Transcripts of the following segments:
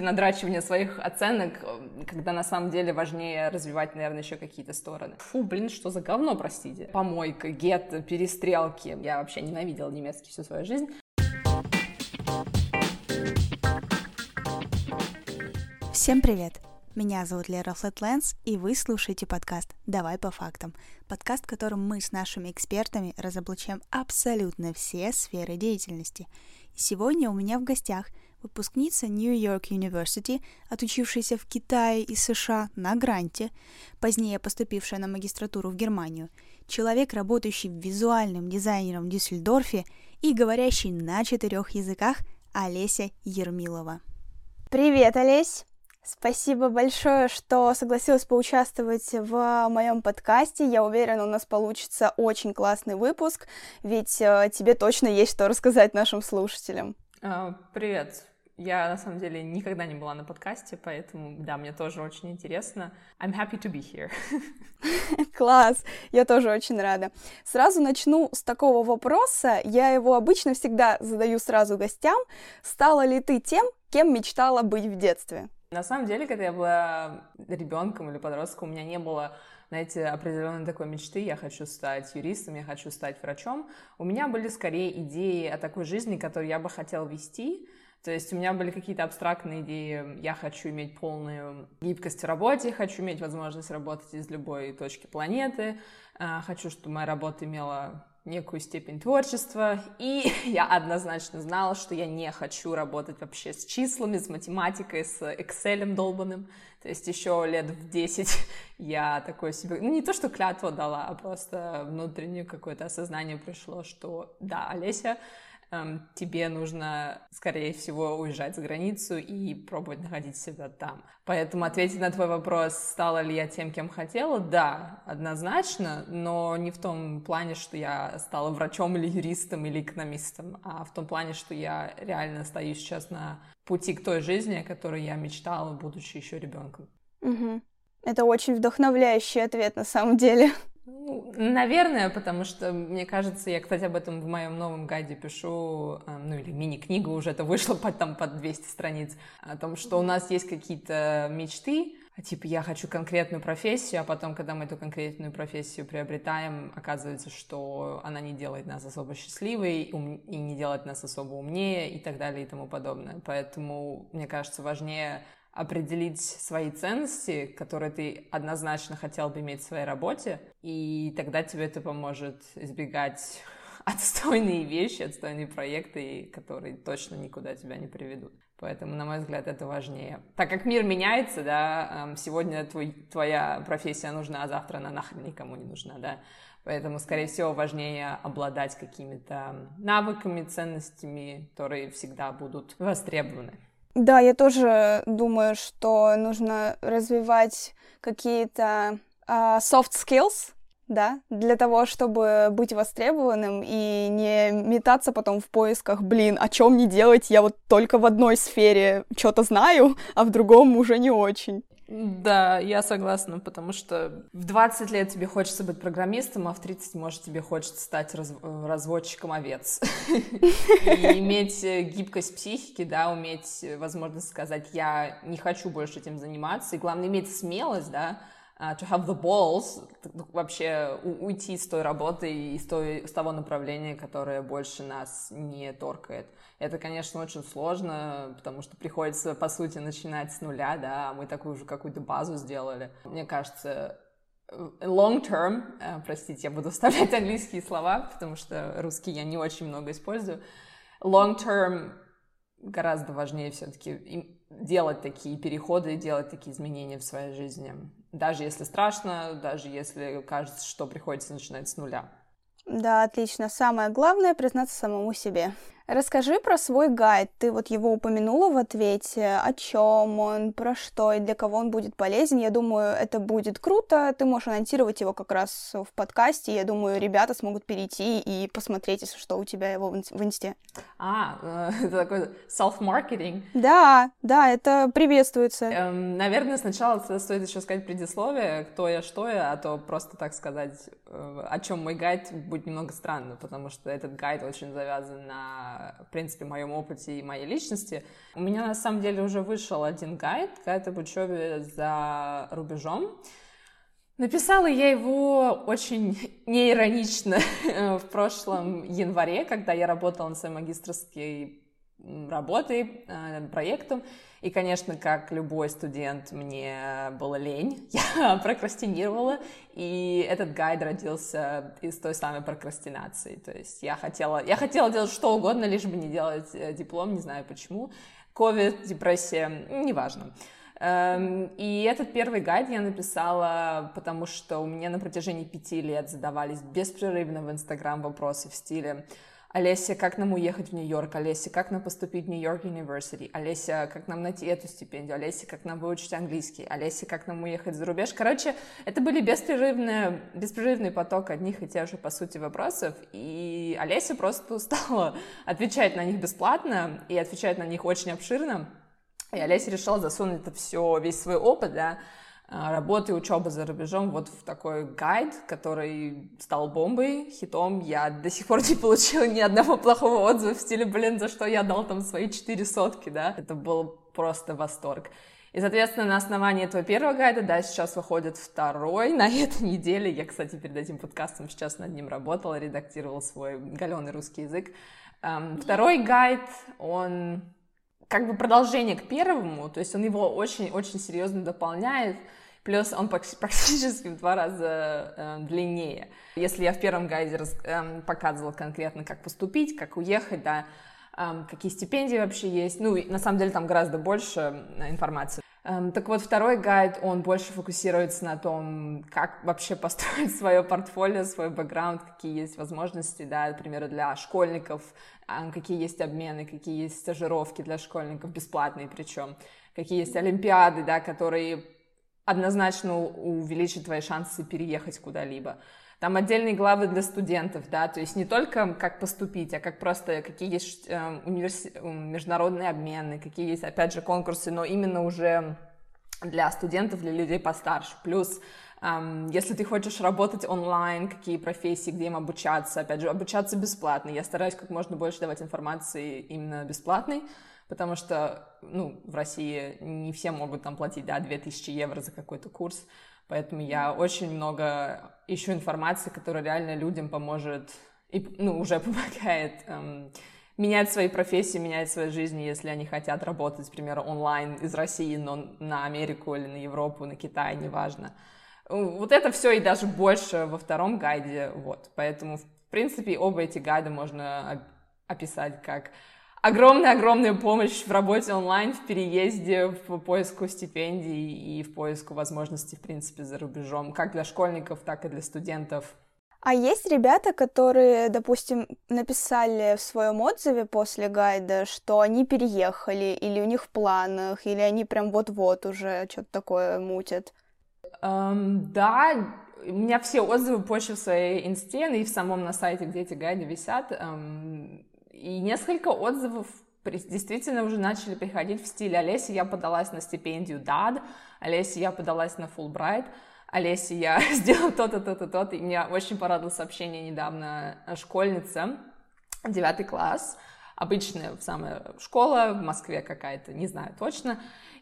надрачивание своих оценок, когда на самом деле важнее развивать, наверное, еще какие-то стороны. Фу, блин, что за говно, простите. Помойка, гет, перестрелки. Я вообще ненавидела немецкий всю свою жизнь. Всем привет! Меня зовут Лера Флетленс, и вы слушаете подкаст «Давай по фактам». Подкаст, в котором мы с нашими экспертами разоблачаем абсолютно все сферы деятельности. И сегодня у меня в гостях – выпускница Нью-Йорк University, отучившаяся в Китае и США на гранте, позднее поступившая на магистратуру в Германию, человек, работающий визуальным дизайнером в Дюссельдорфе и говорящий на четырех языках Олеся Ермилова. Привет, Олесь! Спасибо большое, что согласилась поучаствовать в моем подкасте. Я уверена, у нас получится очень классный выпуск, ведь э, тебе точно есть что рассказать нашим слушателям. Uh, привет. Я, на самом деле, никогда не была на подкасте, поэтому, да, мне тоже очень интересно. I'm happy to be here. Класс! Я тоже очень рада. Сразу начну с такого вопроса. Я его обычно всегда задаю сразу гостям. Стала ли ты тем, кем мечтала быть в детстве? На самом деле, когда я была ребенком или подростком, у меня не было знаете, определенной такой мечты, я хочу стать юристом, я хочу стать врачом. У меня были скорее идеи о такой жизни, которую я бы хотела вести, то есть у меня были какие-то абстрактные идеи. Я хочу иметь полную гибкость в работе, хочу иметь возможность работать из любой точки планеты, а, хочу, чтобы моя работа имела некую степень творчества, и я однозначно знала, что я не хочу работать вообще с числами, с математикой, с Excel долбанным. То есть еще лет в 10 я такое себе, ну не то, что клятву дала, а просто внутреннее какое-то осознание пришло, что да, Олеся, тебе нужно, скорее всего, уезжать за границу и пробовать находить себя там. Поэтому ответить на твой вопрос, стала ли я тем, кем хотела, да, однозначно, но не в том плане, что я стала врачом или юристом или экономистом, а в том плане, что я реально стою сейчас на пути к той жизни, о которой я мечтала, будучи еще ребенком. Угу. Это очень вдохновляющий ответ на самом деле. Ну, наверное, потому что, мне кажется, я, кстати, об этом в моем новом гайде пишу, э, ну или мини-книга уже это вышла под, там, под 200 страниц, о том, что у нас есть какие-то мечты, а типа я хочу конкретную профессию, а потом, когда мы эту конкретную профессию приобретаем, оказывается, что она не делает нас особо счастливой и не делает нас особо умнее и так далее и тому подобное. Поэтому, мне кажется, важнее определить свои ценности, которые ты однозначно хотел бы иметь в своей работе, и тогда тебе это поможет избегать отстойные вещи, отстойные проекты, которые точно никуда тебя не приведут. Поэтому, на мой взгляд, это важнее. Так как мир меняется, да, эм, сегодня твой, твоя профессия нужна, а завтра она нахрен никому не нужна, да. Поэтому, скорее всего, важнее обладать какими-то навыками, ценностями, которые всегда будут востребованы. Да, я тоже думаю, что нужно развивать какие-то uh, soft skills, да, для того, чтобы быть востребованным и не метаться потом в поисках, блин, о чем не делать, я вот только в одной сфере что-то знаю, а в другом уже не очень. Да, я согласна, потому что в 20 лет тебе хочется быть программистом, а в 30, может, тебе хочется стать раз, разводчиком овец. И иметь э, гибкость психики, да, уметь э, возможность сказать, я не хочу больше этим заниматься, и главное, иметь смелость, да, to have the balls, вообще уйти с той работы и с, той, с того направления, которое больше нас не торкает. Это, конечно, очень сложно, потому что приходится, по сути, начинать с нуля, да, а мы такую же какую-то базу сделали. Мне кажется, long term, uh, простите, я буду вставлять английские слова, потому что русский я не очень много использую. Long term гораздо важнее все-таки делать такие переходы, делать такие изменения в своей жизни. Даже если страшно, даже если кажется, что приходится начинать с нуля. Да, отлично. Самое главное — признаться самому себе. Расскажи про свой гайд. Ты вот его упомянула в ответе. О чем он, про что и для кого он будет полезен. Я думаю, это будет круто. Ты можешь анонсировать его как раз в подкасте. Я думаю, ребята смогут перейти и посмотреть, если что, у тебя его в инсте. А, э, это такой self-marketing. Да, да, это приветствуется. Эм, наверное, сначала стоит еще сказать предисловие, кто я, что я, а то просто так сказать, э, о чем мой гайд, будет немного странно, потому что этот гайд очень завязан на в принципе, моем опыте и моей личности. У меня, на самом деле, уже вышел один гайд, гайд об учебе за рубежом. Написала я его очень неиронично в прошлом январе, когда я работала над своей магистрской работой, э, проектом. И, конечно, как любой студент, мне было лень, я прокрастинировала, и этот гайд родился из той самой прокрастинации. То есть я хотела, я хотела делать что угодно, лишь бы не делать э, диплом, не знаю почему. Ковид, депрессия, неважно. Эм, и этот первый гайд я написала, потому что у меня на протяжении пяти лет задавались беспрерывно в Инстаграм вопросы в стиле Олеся, как нам уехать в Нью-Йорк? Олеся, как нам поступить в Нью-Йорк University? Олеся, как нам найти эту стипендию? Олеся, как нам выучить английский? Олеся, как нам уехать за рубеж? Короче, это были беспрерывные, беспрерывный поток одних и тех же, по сути, вопросов, и Олеся просто стала отвечать на них бесплатно и отвечать на них очень обширно. И Олеся решила засунуть это все, весь свой опыт, да, а, работы и учебы за рубежом вот в такой гайд, который стал бомбой, хитом. Я до сих пор не получила ни одного плохого отзыва в стиле, блин, за что я дал там свои четыре сотки, да. Это был просто восторг. И, соответственно, на основании этого первого гайда, да, сейчас выходит второй на этой неделе. Я, кстати, перед этим подкастом сейчас над ним работала, редактировала свой галеный русский язык. Второй гайд, он как бы продолжение к первому, то есть он его очень-очень серьезно дополняет, плюс он практически в два раза э, длиннее. Если я в первом гайде раз, э, показывала конкретно, как поступить, как уехать, да, э, какие стипендии вообще есть, ну, на самом деле там гораздо больше э, информации. Эм, так вот, второй гайд, он больше фокусируется на том, как вообще построить свое портфолио, свой бэкграунд, какие есть возможности, да, например, для школьников, какие есть обмены, какие есть стажировки для школьников, бесплатные причем, какие есть олимпиады, да, которые однозначно увеличат твои шансы переехать куда-либо. Там отдельные главы для студентов, да, то есть не только как поступить, а как просто какие есть э, универси... международные обмены, какие есть, опять же, конкурсы, но именно уже для студентов, для людей постарше. Плюс Um, если ты хочешь работать онлайн, какие профессии, где им обучаться, опять же, обучаться бесплатно. Я стараюсь как можно больше давать информации именно бесплатной, потому что, ну, в России не все могут там платить, да, 2000 евро за какой-то курс, поэтому я очень много ищу информации, которая реально людям поможет и, ну, уже помогает эм, менять свои профессии, менять свою жизнь, если они хотят работать, например, онлайн из России, но на Америку или на Европу, на Китай, неважно. Вот это все и даже больше во втором гайде, вот. Поэтому, в принципе, оба эти гайды можно описать как огромная-огромная помощь в работе онлайн, в переезде, в поиску стипендий и в поиску возможностей, в принципе, за рубежом, как для школьников, так и для студентов. А есть ребята, которые, допустим, написали в своем отзыве после гайда, что они переехали, или у них в планах, или они прям вот-вот уже что-то такое мутят? Um, да, у меня все отзывы позже в своей инсте и в самом на сайте, где эти гайды висят. Um, и несколько отзывов действительно уже начали приходить в стиле Олеся, я подалась на стипендию DAD, Олеся, я подалась на Fulbright, Олеся, я сделала то-то, то-то, то-то. И меня очень порадовало сообщение недавно школьница, девятый класс, обычная самая школа в Москве какая-то, не знаю точно.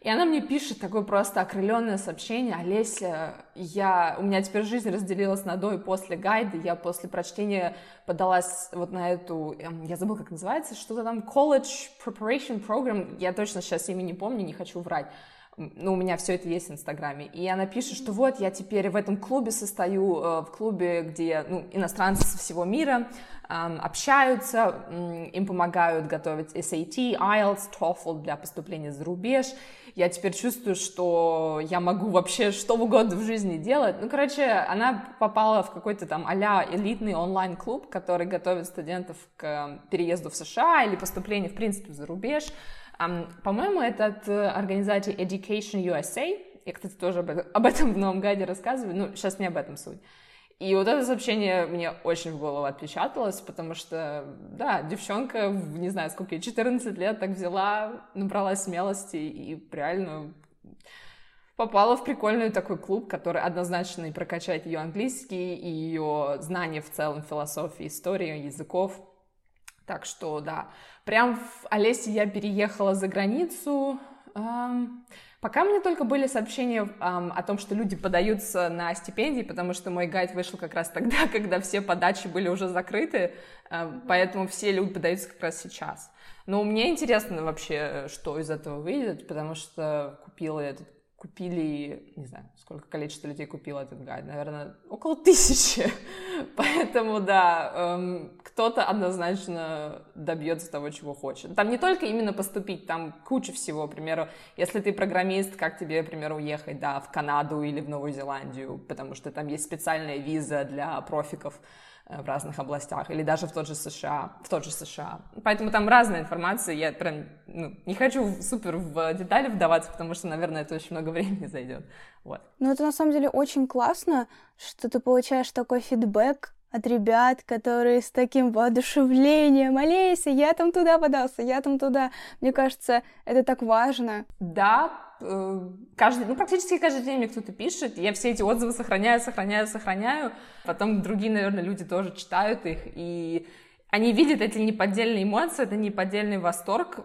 И она мне пишет такое просто окрыленное сообщение. Олеся, я, у меня теперь жизнь разделилась на до и после гайда. Я после прочтения подалась вот на эту, эм, я забыла, как называется, что-то там, College Preparation Program. Я точно сейчас имя не помню, не хочу врать ну, у меня все это есть в Инстаграме, и она пишет, что вот я теперь в этом клубе состою, э, в клубе, где ну, иностранцы со всего мира общаются, им помогают готовить SAT, IELTS, TOEFL для поступления за рубеж. Я теперь чувствую, что я могу вообще что угодно в жизни делать. Ну, короче, она попала в какой-то там а элитный онлайн-клуб, который готовит студентов к переезду в США или поступлению, в принципе, за рубеж. По-моему, это от э, организации Education USA. Я, кстати, тоже об этом в новом гайде рассказываю, ну, сейчас не об этом суть. И вот это сообщение мне очень в голову отпечаталось, потому что, да, девчонка, не знаю, сколько ей, 14 лет, так взяла, набралась смелости и реально попала в прикольный такой клуб, который однозначно и прокачает ее английский, и ее знания в целом философии, истории, языков. Так что, да, прям в Олесе я переехала за границу. Пока мне только были сообщения эм, о том, что люди подаются на стипендии, потому что мой гайд вышел как раз тогда, когда все подачи были уже закрыты, э, поэтому все люди подаются как раз сейчас. Но мне интересно вообще, что из этого выйдет, потому что купила этот купили, не знаю, сколько количество людей купило этот гайд, наверное, около тысячи. Поэтому, да, эм, кто-то однозначно добьется того, чего хочет. Там не только именно поступить, там куча всего, к примеру, если ты программист, как тебе, к примеру, уехать, да, в Канаду или в Новую Зеландию, потому что там есть специальная виза для профиков, в разных областях, или даже в тот же США, в тот же США. Поэтому там разная информация, я прям ну, не хочу супер в детали вдаваться, потому что, наверное, это очень много времени зайдет. Вот. Ну, это на самом деле очень классно, что ты получаешь такой фидбэк от ребят, которые с таким воодушевлением, Олеся, я там туда подался, я там туда. Мне кажется, это так важно. Да, Э, каждый, ну, практически каждый день мне кто-то пишет, я все эти отзывы сохраняю, сохраняю, сохраняю, потом другие, наверное, люди тоже читают их, и они видят эти неподдельные эмоции, это неподдельный восторг.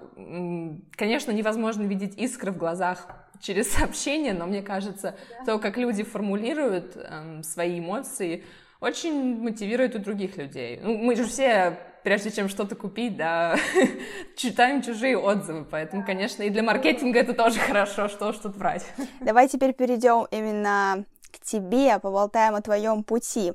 Конечно, невозможно видеть искры в глазах через сообщения, но мне кажется, да. то, как люди формулируют эм, свои эмоции, очень мотивирует у других людей. Ну, мы же все прежде чем что-то купить, да, читаем чужие отзывы, поэтому, конечно, и для маркетинга это тоже хорошо, что что-то брать. Давай теперь перейдем именно к тебе, поболтаем о твоем пути.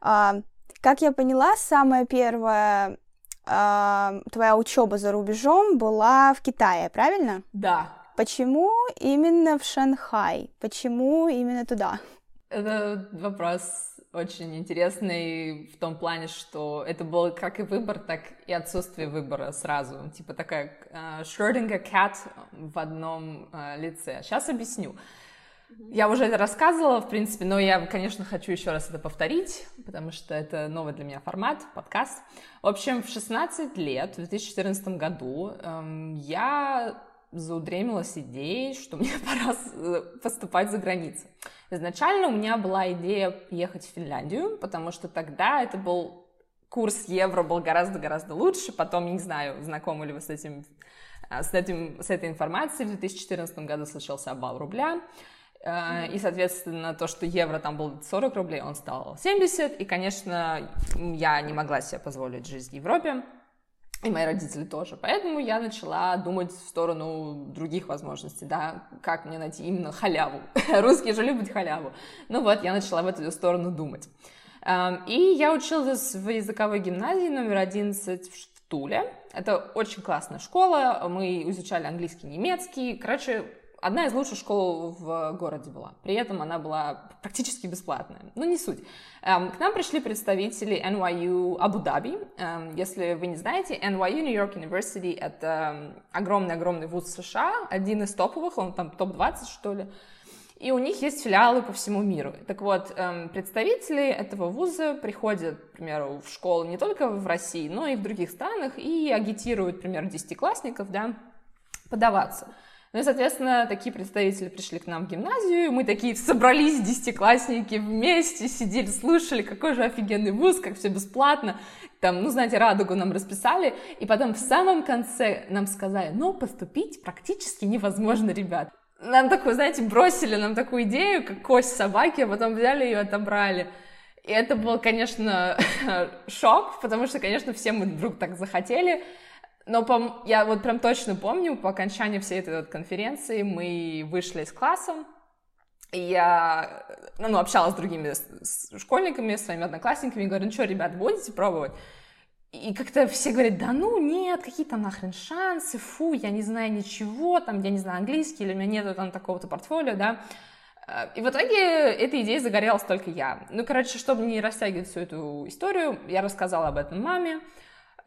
А, как я поняла, самая первая а, твоя учеба за рубежом была в Китае, правильно? Да. Почему именно в Шанхай? Почему именно туда? Это вопрос очень интересный в том плане, что это был как и выбор, так и отсутствие выбора сразу. Типа такая uh, Schrödinger cat в одном uh, лице. Сейчас объясню. Я уже это рассказывала, в принципе, но я, конечно, хочу еще раз это повторить, потому что это новый для меня формат, подкаст. В общем, в 16 лет, в 2014 году, эм, я заудремилась идеей, что мне пора э, поступать за границу. Изначально у меня была идея ехать в Финляндию, потому что тогда это был курс евро был гораздо-гораздо лучше. Потом, не знаю, знакомы ли вы с этим, э, с, этим, с этой информацией. В 2014 году случился обвал рубля. Э, и, соответственно, то, что евро там был 40 рублей, он стал 70. И, конечно, я не могла себе позволить жизнь в Европе и мои родители тоже. Поэтому я начала думать в сторону других возможностей, да, как мне найти именно халяву. Русские же любят халяву. Ну вот, я начала в эту сторону думать. Эм, и я училась в языковой гимназии номер 11 в Туле. Это очень классная школа, мы изучали английский, немецкий. Короче, одна из лучших школ в городе была. При этом она была практически бесплатная. Но не суть. Эм, к нам пришли представители NYU Абу-Даби. Эм, если вы не знаете, NYU, New York University, это огромный-огромный вуз США, один из топовых, он там топ-20, что ли. И у них есть филиалы по всему миру. Так вот, эм, представители этого вуза приходят, к примеру, в школу не только в России, но и в других странах и агитируют, к примеру, десятиклассников, да, подаваться. Ну и, соответственно, такие представители пришли к нам в гимназию, мы такие собрались, десятиклассники, вместе сидели, слушали, какой же офигенный вуз, как все бесплатно, там, ну, знаете, радугу нам расписали, и потом в самом конце нам сказали, ну, поступить практически невозможно, ребят. Нам такую, знаете, бросили нам такую идею, как кость собаки, а потом взяли ее и отобрали. И это был, конечно, шок, потому что, конечно, все мы вдруг так захотели, но по, я вот прям точно помню, по окончании всей этой вот конференции мы вышли из класса, и я ну, общалась с другими школьниками, своими одноклассниками, и говорю, ну что, ребят, будете пробовать? И как-то все говорят, да ну нет, какие там нахрен шансы, фу, я не знаю ничего, там, я не знаю английский, или у меня нету там такого-то портфолио, да. И в итоге этой идеей загорелась только я. Ну, короче, чтобы не растягивать всю эту историю, я рассказала об этом маме,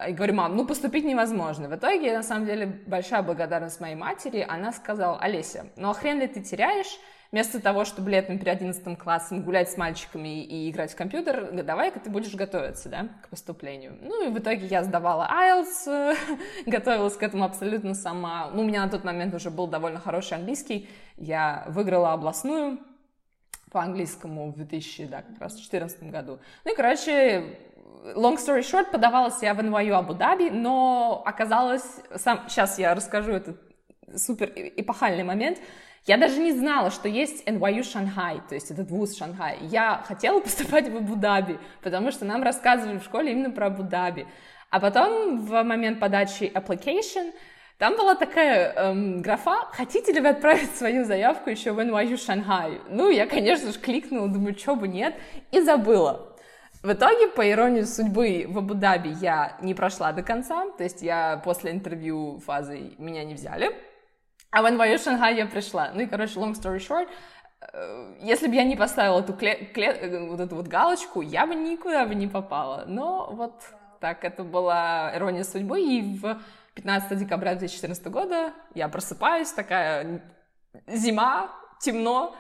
и говорю, мам, ну поступить невозможно. В итоге, на самом деле, большая благодарность моей матери. Она сказала, Олеся, ну а хрен ли ты теряешь? Вместо того, чтобы летом перед 11 классом гулять с мальчиками и играть в компьютер, давай-ка ты будешь готовиться, да, к поступлению. Ну и в итоге я сдавала IELTS, готовилась к этому абсолютно сама. Ну, у меня на тот момент уже был довольно хороший английский. Я выиграла областную по английскому в 2014 году. Ну и, короче, long story short, подавалась я в NYU Абу-Даби, но оказалось, сам, сейчас я расскажу этот супер эпохальный момент, я даже не знала, что есть NYU Шанхай, то есть этот вуз Шанхай. Я хотела поступать в Абу-Даби, потому что нам рассказывали в школе именно про Абу-Даби. А потом в момент подачи application там была такая эм, графа, хотите ли вы отправить свою заявку еще в NYU Шанхай? Ну, я, конечно же, кликнула, думаю, что бы нет, и забыла. В итоге, по иронии судьбы, в Абу-Даби я не прошла до конца, то есть я после интервью фазы меня не взяли, а в NYU Шанхай я пришла. Ну и, короче, long story short, э, если бы я не поставила эту кле- кле- э, вот эту вот галочку, я бы никуда бы не попала. Но вот так, это была ирония судьбы, и в 15 декабря 2014 года я просыпаюсь, такая зима, темно,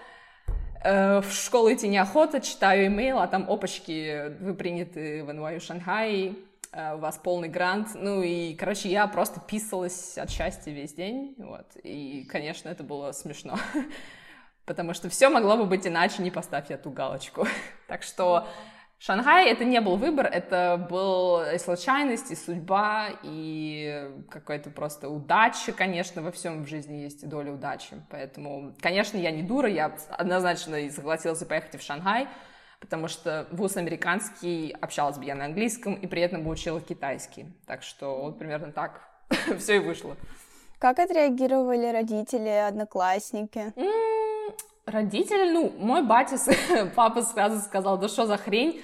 в школу идти неохота, читаю имейл, а там, опачки, вы приняты в NYU Шанхай, э, у вас полный грант, ну и, короче, я просто писалась от счастья весь день, вот, и, конечно, это было смешно, потому что все могло бы быть иначе, не поставь я ту галочку, так что Шанхай это не был выбор, это был и случайность, и судьба, и какая-то просто удача, конечно, во всем в жизни есть доля удачи. Поэтому, конечно, я не дура, я однозначно и согласилась поехать в Шанхай, потому что вуз американский, общалась бы я на английском, и при этом бы учила китайский. Так что вот примерно так все и вышло. Как отреагировали родители, одноклассники? Родители, ну, мой батя, папа сразу сказал, да что за хрень,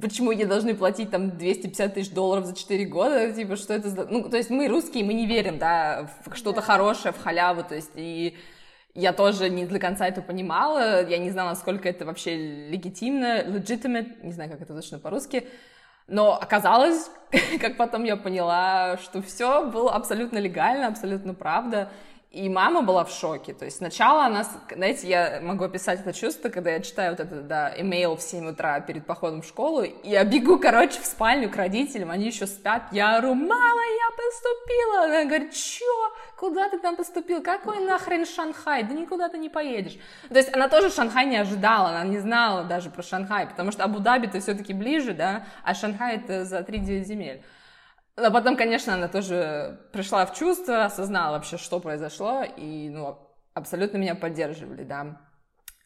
почему ей должны платить там 250 тысяч долларов за 4 года, типа, что это за... Ну, то есть мы русские, мы не верим, да, в что-то да. хорошее, в халяву, то есть и я тоже не до конца это понимала, я не знала, насколько это вообще легитимно, legitimate, не знаю, как это точно по-русски, но оказалось, как потом я поняла, что все было абсолютно легально, абсолютно правда, и мама была в шоке. То есть сначала она, знаете, я могу описать это чувство, когда я читаю вот это, да, имейл в 7 утра перед походом в школу, и я бегу, короче, в спальню к родителям, они еще спят, я ору, мама, я поступила! Она говорит, чё? Куда ты там поступил? Какой нахрен Шанхай? Да никуда ты не поедешь. То есть она тоже Шанхай не ожидала, она не знала даже про Шанхай, потому что Абу-Даби-то все-таки ближе, да, а Шанхай это за 3-9 земель. Но потом, конечно, она тоже пришла в чувство, осознала вообще, что произошло, и, ну, абсолютно меня поддерживали, да.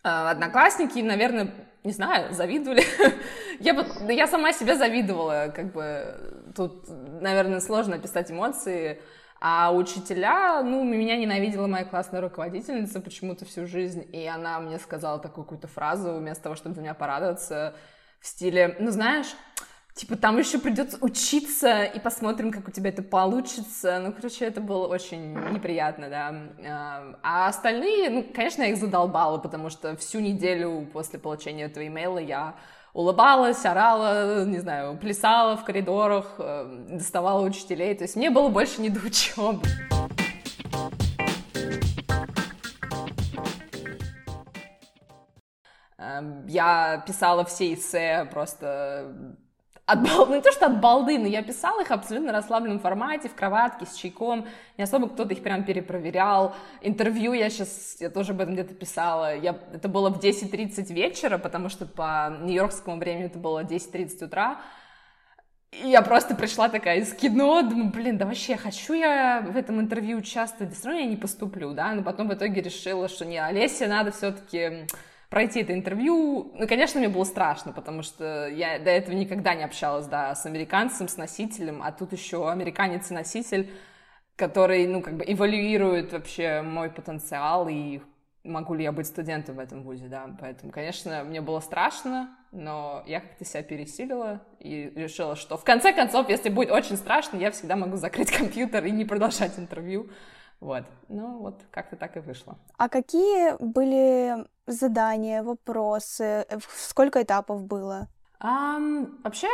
А, одноклассники, наверное, не знаю, завидовали. я, я сама себе завидовала, как бы, тут, наверное, сложно описать эмоции. А учителя, ну, меня ненавидела моя классная руководительница почему-то всю жизнь, и она мне сказала такую какую-то фразу, вместо того, чтобы за меня порадоваться, в стиле, ну, знаешь, Типа, там еще придется учиться, и посмотрим, как у тебя это получится. Ну, короче, это было очень неприятно, да. А, а остальные, ну, конечно, я их задолбала, потому что всю неделю после получения этого имейла я улыбалась, орала, не знаю, плясала в коридорах, э, доставала учителей. То есть мне было больше не до учебы. Эм, я писала все эссе просто от бал... ну не то, что от балды, но я писала их абсолютно расслабленном формате, в кроватке, с чайком, не особо кто-то их прям перепроверял. Интервью я сейчас, я тоже об этом где-то писала, я... это было в 10.30 вечера, потому что по нью-йоркскому времени это было 10.30 утра, и я просто пришла такая из кино, думаю, блин, да вообще, хочу я в этом интервью участвовать, все равно я не поступлю, да, но потом в итоге решила, что не, Олесе надо все-таки пройти это интервью. Ну, конечно, мне было страшно, потому что я до этого никогда не общалась, да, с американцем, с носителем, а тут еще американец и носитель, который, ну, как бы эвалюирует вообще мой потенциал и могу ли я быть студентом в этом вузе, да. Поэтому, конечно, мне было страшно, но я как-то себя пересилила и решила, что в конце концов, если будет очень страшно, я всегда могу закрыть компьютер и не продолжать интервью. Вот. Ну, вот как-то так и вышло. А какие были задания, вопросы? Сколько этапов было? Эм, вообще,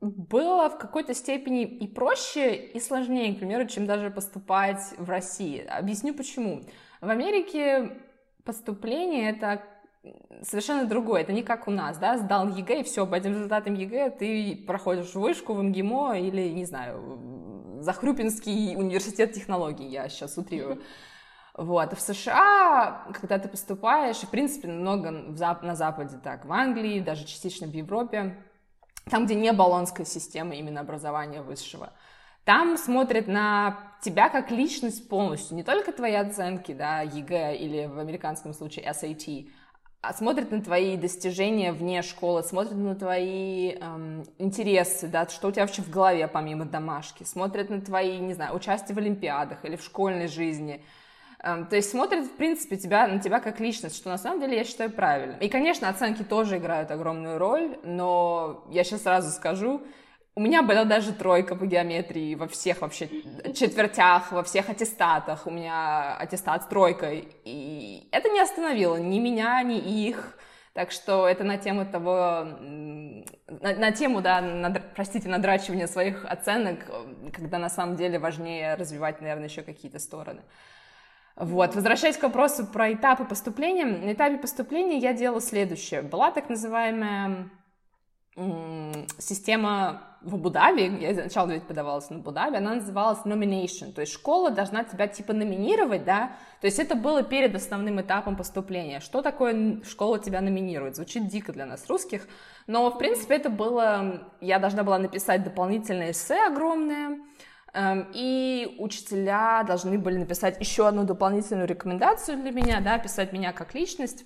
было в какой-то степени и проще, и сложнее, к примеру, чем даже поступать в России. Объясню почему. В Америке поступление — это совершенно другое. Это не как у нас, да, сдал ЕГЭ, и все, по этим результатам ЕГЭ ты проходишь вышку в МГИМО или, не знаю, Захрюпинский университет технологий, я сейчас утрирую. Вот. А в США, когда ты поступаешь, в принципе, много на Западе так, в Англии, даже частично в Европе, там, где не болонская система именно образования высшего. Там смотрят на тебя как личность полностью, не только твои оценки, да, ЕГЭ или в американском случае SAT, а смотрят на твои достижения вне школы, смотрят на твои эм, интересы, да, что у тебя вообще в голове помимо домашки, смотрят на твои, не знаю, участие в олимпиадах или в школьной жизни, то есть смотрят, в принципе, тебя, на тебя как личность, что на самом деле я считаю правильно. И, конечно, оценки тоже играют огромную роль, но я сейчас сразу скажу, у меня была даже тройка по геометрии во всех вообще четвертях, во всех аттестатах. У меня аттестат с тройкой. И это не остановило ни меня, ни их. Так что это на тему того, на, на тему, да, над, простите, надрачивания своих оценок, когда на самом деле важнее развивать, наверное, еще какие-то стороны. Вот, возвращаясь к вопросу про этапы поступления, на этапе поступления я делала следующее. Была так называемая система в Абу-Даби, я сначала ведь подавалась на Абу-Даби, она называлась nomination, то есть школа должна тебя типа номинировать, да, то есть это было перед основным этапом поступления. Что такое школа тебя номинирует? Звучит дико для нас, русских, но, в принципе, это было, я должна была написать дополнительное эссе огромное, и учителя должны были написать еще одну дополнительную рекомендацию для меня, да, писать меня как личность,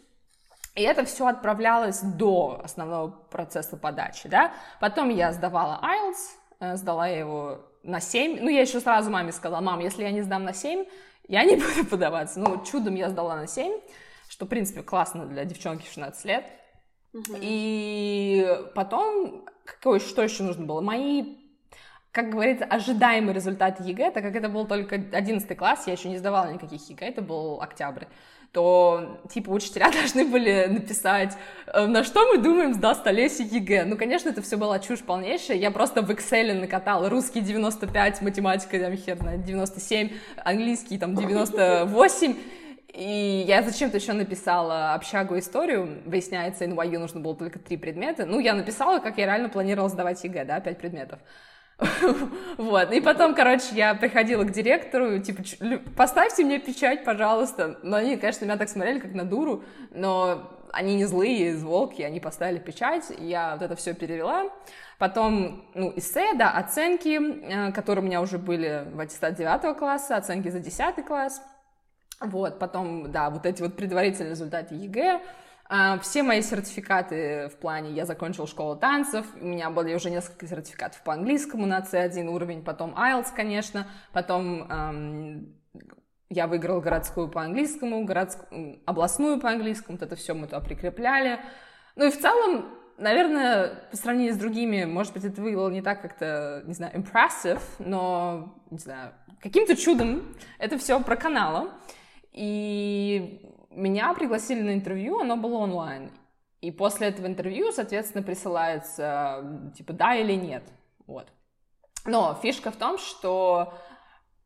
и это все отправлялось до основного процесса подачи, да. Потом я сдавала IELTS, э, сдала его на 7. Ну, я еще сразу маме сказала, мам, если я не сдам на 7, я не буду подаваться. Ну, чудом я сдала на 7, что, в принципе, классно для девчонки в 16 лет. Угу. И потом, какое, что еще нужно было? Мои как говорится, ожидаемый результат ЕГЭ, так как это был только 11 класс, я еще не сдавала никаких ЕГЭ, это был октябрь то, типа, учителя должны были написать, «Э, на что мы думаем сдаст Олеся ЕГЭ. Ну, конечно, это все была чушь полнейшая. Я просто в Excel накатала русский 95, математика, там, хер знает, 97, английский, там, 98. И я зачем-то еще написала общагу историю. Выясняется, NYU нужно было только три предмета. Ну, я написала, как я реально планировала сдавать ЕГЭ, да, пять предметов. Вот, и потом, короче, я приходила к директору, типа, поставьте мне печать, пожалуйста. Но они, конечно, меня так смотрели, как на дуру, но они не злые, волки, они поставили печать, я вот это все перевела. Потом, ну, эссе, да, оценки, э, которые у меня уже были в аттестат 9 класса, оценки за 10 класс. Вот, потом, да, вот эти вот предварительные результаты ЕГЭ, все мои сертификаты в плане, я закончила школу танцев, у меня были уже несколько сертификатов по английскому на C1 уровень, потом IELTS, конечно, потом эм, я выиграла городскую по английскому, городскую, областную по английскому, вот это все мы туда прикрепляли. Ну и в целом, наверное, по сравнению с другими, может быть, это выглядело не так как-то, не знаю, impressive, но, не знаю, каким-то чудом это все проканало. И меня пригласили на интервью, оно было онлайн. И после этого интервью, соответственно, присылается, типа, да или нет. Вот. Но фишка в том, что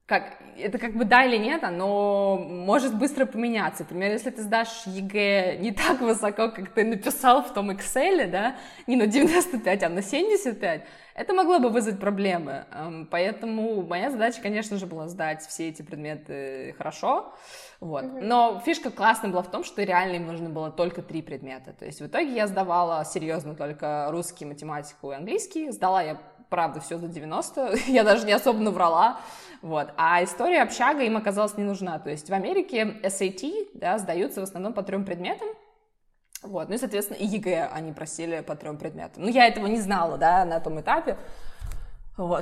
как, это как бы да или нет, оно может быстро поменяться. Например, если ты сдашь ЕГЭ не так высоко, как ты написал в том Excel, да, не на 95, а на 75, это могло бы вызвать проблемы. Эм, поэтому моя задача, конечно же, была сдать все эти предметы хорошо. Вот. Но фишка классная была в том, что реально им нужно было только три предмета. То есть в итоге я сдавала серьезно только русский, математику и английский. Сдала я, правда, все за 90. я даже не особо наврала. Вот. А история общага им оказалась не нужна. То есть в Америке SAT да, сдаются в основном по трем предметам. Вот, ну и, соответственно, и ЕГЭ они просили по трем предметам. Ну, я этого не знала, да, на том этапе.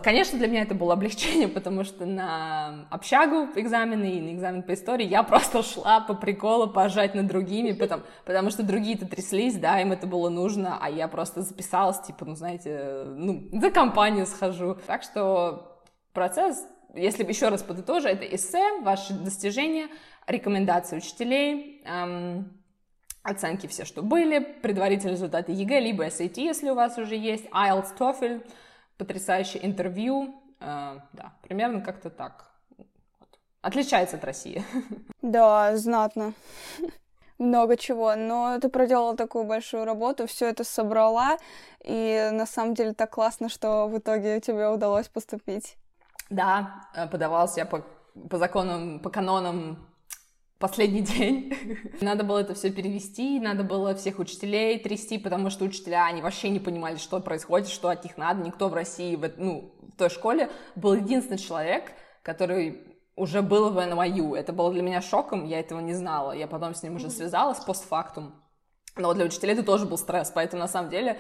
Конечно, для меня это было облегчение, потому что на общагу экзамены и на экзамен по истории я просто шла по приколу поржать над другими, потому, потому что другие-то тряслись, да, им это было нужно, а я просто записалась, типа, ну, знаете, ну, за компанию схожу. Так что процесс если еще раз подытожу, это эссе, ваши достижения, рекомендации учителей, эм, оценки все, что были, предварительные результаты ЕГЭ, либо SAT, если у вас уже есть, IELTS, TOEFL, потрясающее интервью, э, да, примерно как-то так. Отличается от России. Да, знатно. Много чего, но ты проделала такую большую работу, все это собрала, и на самом деле так классно, что в итоге тебе удалось поступить. Да, э, подавался я по, по законам, по канонам последний день. надо было это все перевести, надо было всех учителей трясти, потому что учителя, они вообще не понимали, что происходит, что от них надо. Никто в России, в, ну, в той школе был единственный человек, который уже был в NYU. Это было для меня шоком, я этого не знала. Я потом с ним уже связалась постфактум. Но для учителей это тоже был стресс, поэтому на самом деле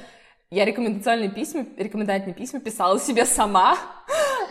я рекомендационные письма, рекомендательные письма писала себе сама,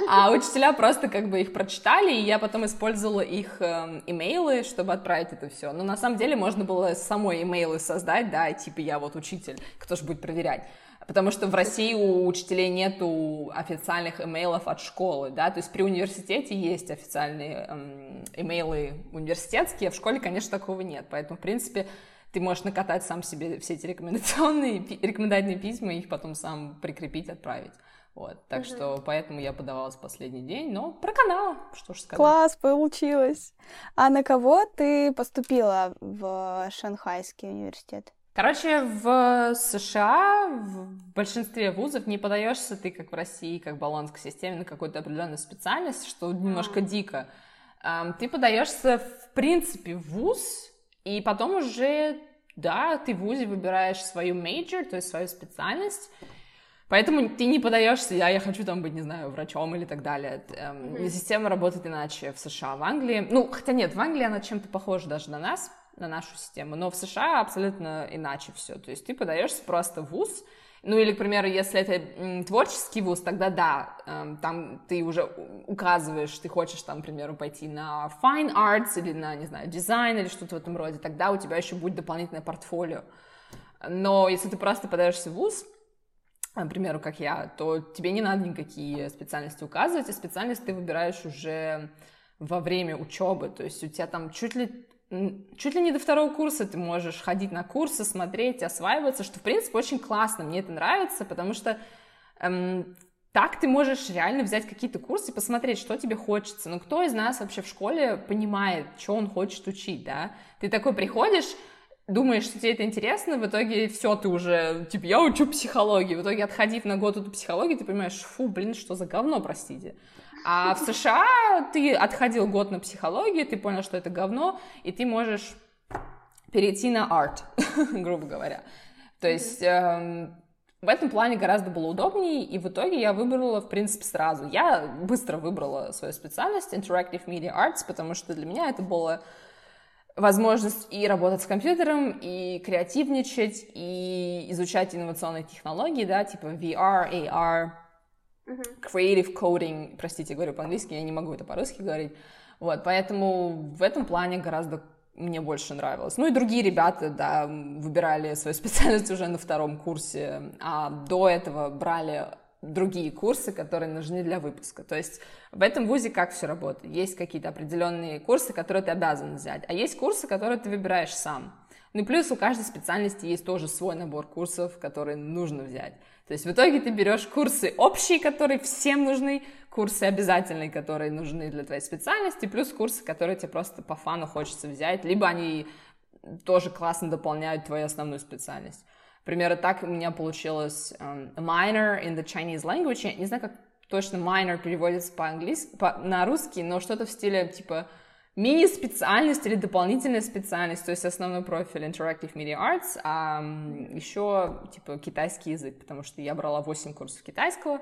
а учителя просто как бы их прочитали, и я потом использовала их э, имейлы, чтобы отправить это все. Но на самом деле можно было самой имейлы создать, да, типа я вот учитель, кто же будет проверять. Потому что в России у учителей нету официальных имейлов от школы, да, то есть при университете есть официальные эм, имейлы университетские, а в школе, конечно, такого нет. Поэтому, в принципе, ты можешь накатать сам себе все эти рекомендационные, рекомендательные письма и их потом сам прикрепить, отправить. Вот, так угу. что поэтому я подавалась в последний день, но проканала, что ж сказать. Класс, получилось. А на кого ты поступила в Шанхайский университет? Короче, в США в большинстве вузов не подаешься ты, как в России, как в баллонской системе, на какую-то определенную специальность, что немножко дико. Ты подаешься, в принципе, в вуз, и потом уже, да, ты в вузе выбираешь свою major, то есть свою специальность, Поэтому ты не подаешься, я, я хочу там быть, не знаю, врачом или так далее. Эм, mm-hmm. Система работает иначе в США. В Англии, ну, хотя нет, в Англии она чем-то похожа даже на нас, на нашу систему, но в США абсолютно иначе все. То есть ты подаешься просто в ВУЗ, ну или, к примеру, если это творческий вуз, тогда да, эм, там ты уже указываешь, ты хочешь там, к примеру, пойти на fine arts или на, не знаю, дизайн или что-то в этом роде, тогда у тебя еще будет дополнительное портфолио. Но если ты просто подаешься в вуз, к примеру, как я, то тебе не надо никакие специальности указывать, и специальность ты выбираешь уже во время учебы, то есть у тебя там чуть ли чуть ли не до второго курса ты можешь ходить на курсы, смотреть, осваиваться, что, в принципе, очень классно, мне это нравится, потому что эм, так ты можешь реально взять какие-то курсы, посмотреть, что тебе хочется. Ну, кто из нас вообще в школе понимает, что он хочет учить, да? Ты такой приходишь, думаешь, что тебе это интересно, в итоге все, ты уже, типа, я учу психологию, в итоге, отходив на год эту психологию, ты понимаешь, фу, блин, что за говно, простите. А в США ты отходил год на психологию, ты понял, что это говно, и ты можешь перейти на арт, грубо говоря. То есть эм, в этом плане гораздо было удобнее, и в итоге я выбрала, в принципе, сразу. Я быстро выбрала свою специальность Interactive Media Arts, потому что для меня это было возможность и работать с компьютером, и креативничать, и изучать инновационные технологии, да, типа VR, AR, creative coding, простите, говорю по-английски, я не могу это по-русски говорить, вот, поэтому в этом плане гораздо мне больше нравилось. Ну и другие ребята, да, выбирали свою специальность уже на втором курсе, а до этого брали другие курсы, которые нужны для выпуска. То есть в этом вузе как все работает? Есть какие-то определенные курсы, которые ты обязан взять, а есть курсы, которые ты выбираешь сам. Ну и плюс у каждой специальности есть тоже свой набор курсов, которые нужно взять. То есть в итоге ты берешь курсы общие, которые всем нужны, курсы обязательные, которые нужны для твоей специальности, плюс курсы, которые тебе просто по фану хочется взять, либо они тоже классно дополняют твою основную специальность. Примерно так у меня получилось um, minor in the Chinese language. Я не знаю, как точно minor переводится по-английски, по, на русский, но что-то в стиле типа мини-специальность или дополнительная специальность, то есть основной профиль Interactive Media Arts, а еще типа китайский язык, потому что я брала 8 курсов китайского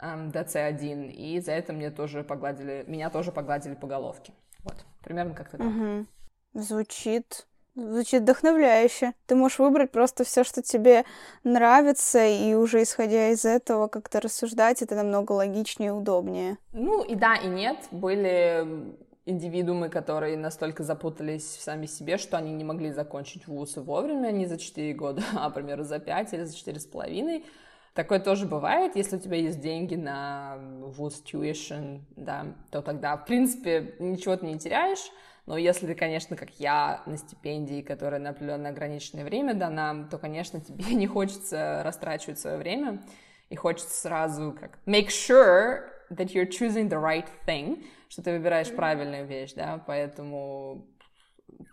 um, до C1, и за это мне тоже погладили, меня тоже погладили по головке. Вот, примерно как-то так. Угу. Звучит Звучит вдохновляюще. Ты можешь выбрать просто все, что тебе нравится, и уже исходя из этого как-то рассуждать, это намного логичнее и удобнее. Ну и да, и нет. Были индивидуумы, которые настолько запутались в сами себе, что они не могли закончить вуз вовремя, не за 4 года, а, например, за 5 или за четыре с половиной. Такое тоже бывает, если у тебя есть деньги на вуз tuition, да, то тогда, в принципе, ничего ты не теряешь, но если ты, конечно, как я, на стипендии, которая на определенное ограниченное время дана, то, конечно, тебе не хочется растрачивать свое время, и хочется сразу как make sure that you're choosing the right thing, что ты выбираешь mm-hmm. правильную вещь, да, поэтому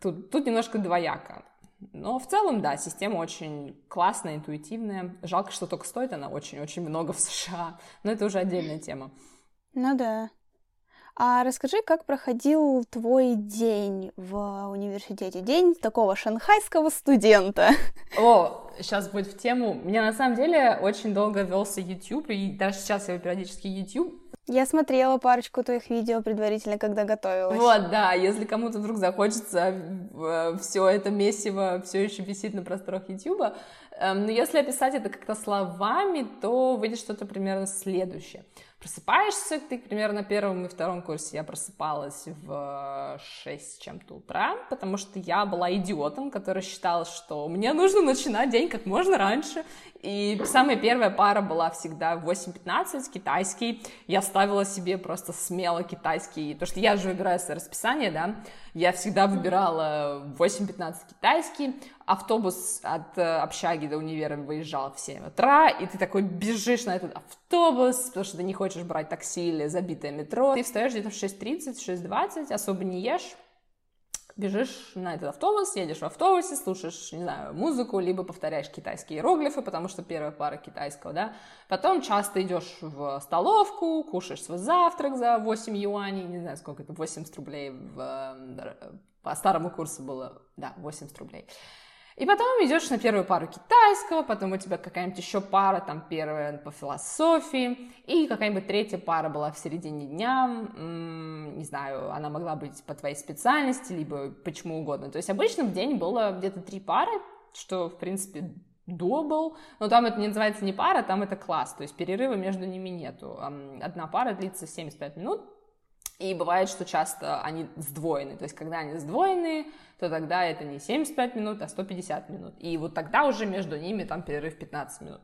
тут, тут немножко двояко. Но в целом, да, система очень классная, интуитивная. Жалко, что только стоит она очень-очень много в США, но это уже отдельная тема. Ну да. А расскажи, как проходил твой день в университете? День такого шанхайского студента. О, сейчас будет в тему. Мне на самом деле очень долго велся YouTube, и даже сейчас я периодически YouTube я смотрела парочку твоих видео предварительно, когда готовилась. Вот, да, если кому-то вдруг захочется, э, все это месиво все еще висит на просторах YouTube. Эм, но если описать это как-то словами, то выйдет что-то примерно следующее. Просыпаешься ты примерно на первом и втором курсе. Я просыпалась в 6 чем-то утра, потому что я была идиотом, который считал, что мне нужно начинать день как можно раньше. И самая первая пара была всегда в 8.15, китайский. Я ставила себе просто смело китайский, то что я же выбираю свое расписание, да, я всегда выбирала 8.15 китайский, автобус от э, общаги до универа выезжал в 7 утра, и ты такой бежишь на этот автобус, потому что ты не хочешь брать такси или забитое метро. Ты встаешь где-то в 6.30, 6.20, особо не ешь, бежишь на этот автобус, едешь в автобусе, слушаешь, не знаю, музыку, либо повторяешь китайские иероглифы, потому что первая пара китайского, да. Потом часто идешь в столовку, кушаешь свой завтрак за 8 юаней, не знаю, сколько это, 80 рублей в, э, по старому курсу было, да, 80 рублей. И потом идешь на первую пару китайского, потом у тебя какая-нибудь еще пара, там первая по философии, и какая-нибудь третья пара была в середине дня, не знаю, она могла быть по твоей специальности, либо почему угодно. То есть обычно в день было где-то три пары, что, в принципе, добл, но там это не называется не пара, там это класс, то есть перерыва между ними нету. Одна пара длится 75 минут, и бывает, что часто они сдвоены. То есть, когда они сдвоены, то тогда это не 75 минут, а 150 минут. И вот тогда уже между ними там перерыв 15 минут.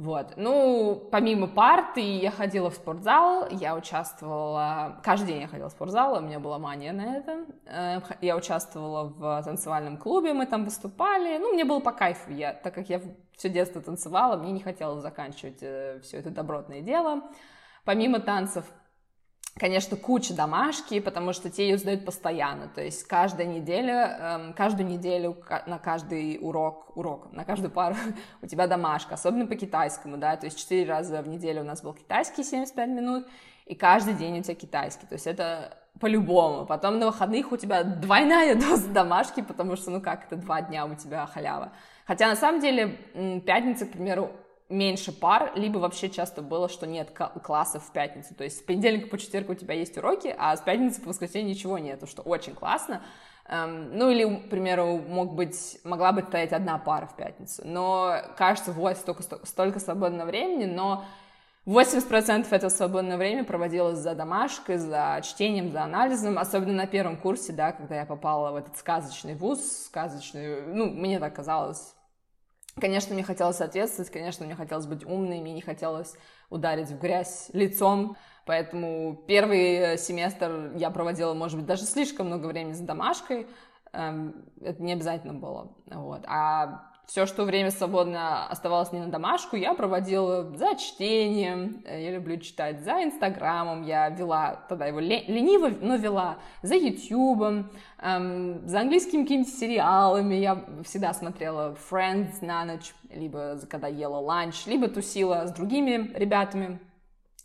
Вот. Ну, помимо парты, я ходила в спортзал, я участвовала... Каждый день я ходила в спортзал, у меня была мания на это. Э, я участвовала в танцевальном клубе, мы там выступали. Ну, мне было по кайфу, я, так как я все детство танцевала, мне не хотелось заканчивать э, все это добротное дело. Помимо танцев, конечно, куча домашки, потому что те ее сдают постоянно, то есть каждая неделя, эм, каждую неделю на каждый урок, урок, на каждую пару у тебя домашка, особенно по китайскому, да, то есть четыре раза в неделю у нас был китайский 75 минут, и каждый день у тебя китайский, то есть это по-любому. Потом на выходных у тебя двойная доза домашки, потому что, ну как, это два дня у тебя халява. Хотя на самом деле пятница, к примеру, меньше пар, либо вообще часто было, что нет классов в пятницу. То есть с понедельника по четверг у тебя есть уроки, а с пятницы по воскресенье ничего нету, что очень классно. Эм, ну или, к примеру, мог быть, могла бы стоять одна пара в пятницу. Но кажется, вот столько, столько свободного времени, но 80% этого свободного времени проводилось за домашкой, за чтением, за анализом, особенно на первом курсе, да, когда я попала в этот сказочный вуз, сказочный, ну, мне так казалось, Конечно, мне хотелось соответствовать, конечно, мне хотелось быть умной, мне не хотелось ударить в грязь лицом, поэтому первый семестр я проводила, может быть, даже слишком много времени за домашкой, эм, это не обязательно было, вот, а все, что время свободно оставалось не на домашку, я проводила за чтением, э, я люблю читать, за Инстаграмом, я вела, тогда его лениво, но вела, за Ютубом, эм, за английскими какими-то сериалами, я всегда смотрела Friends на ночь, либо когда ела ланч, либо тусила с другими ребятами,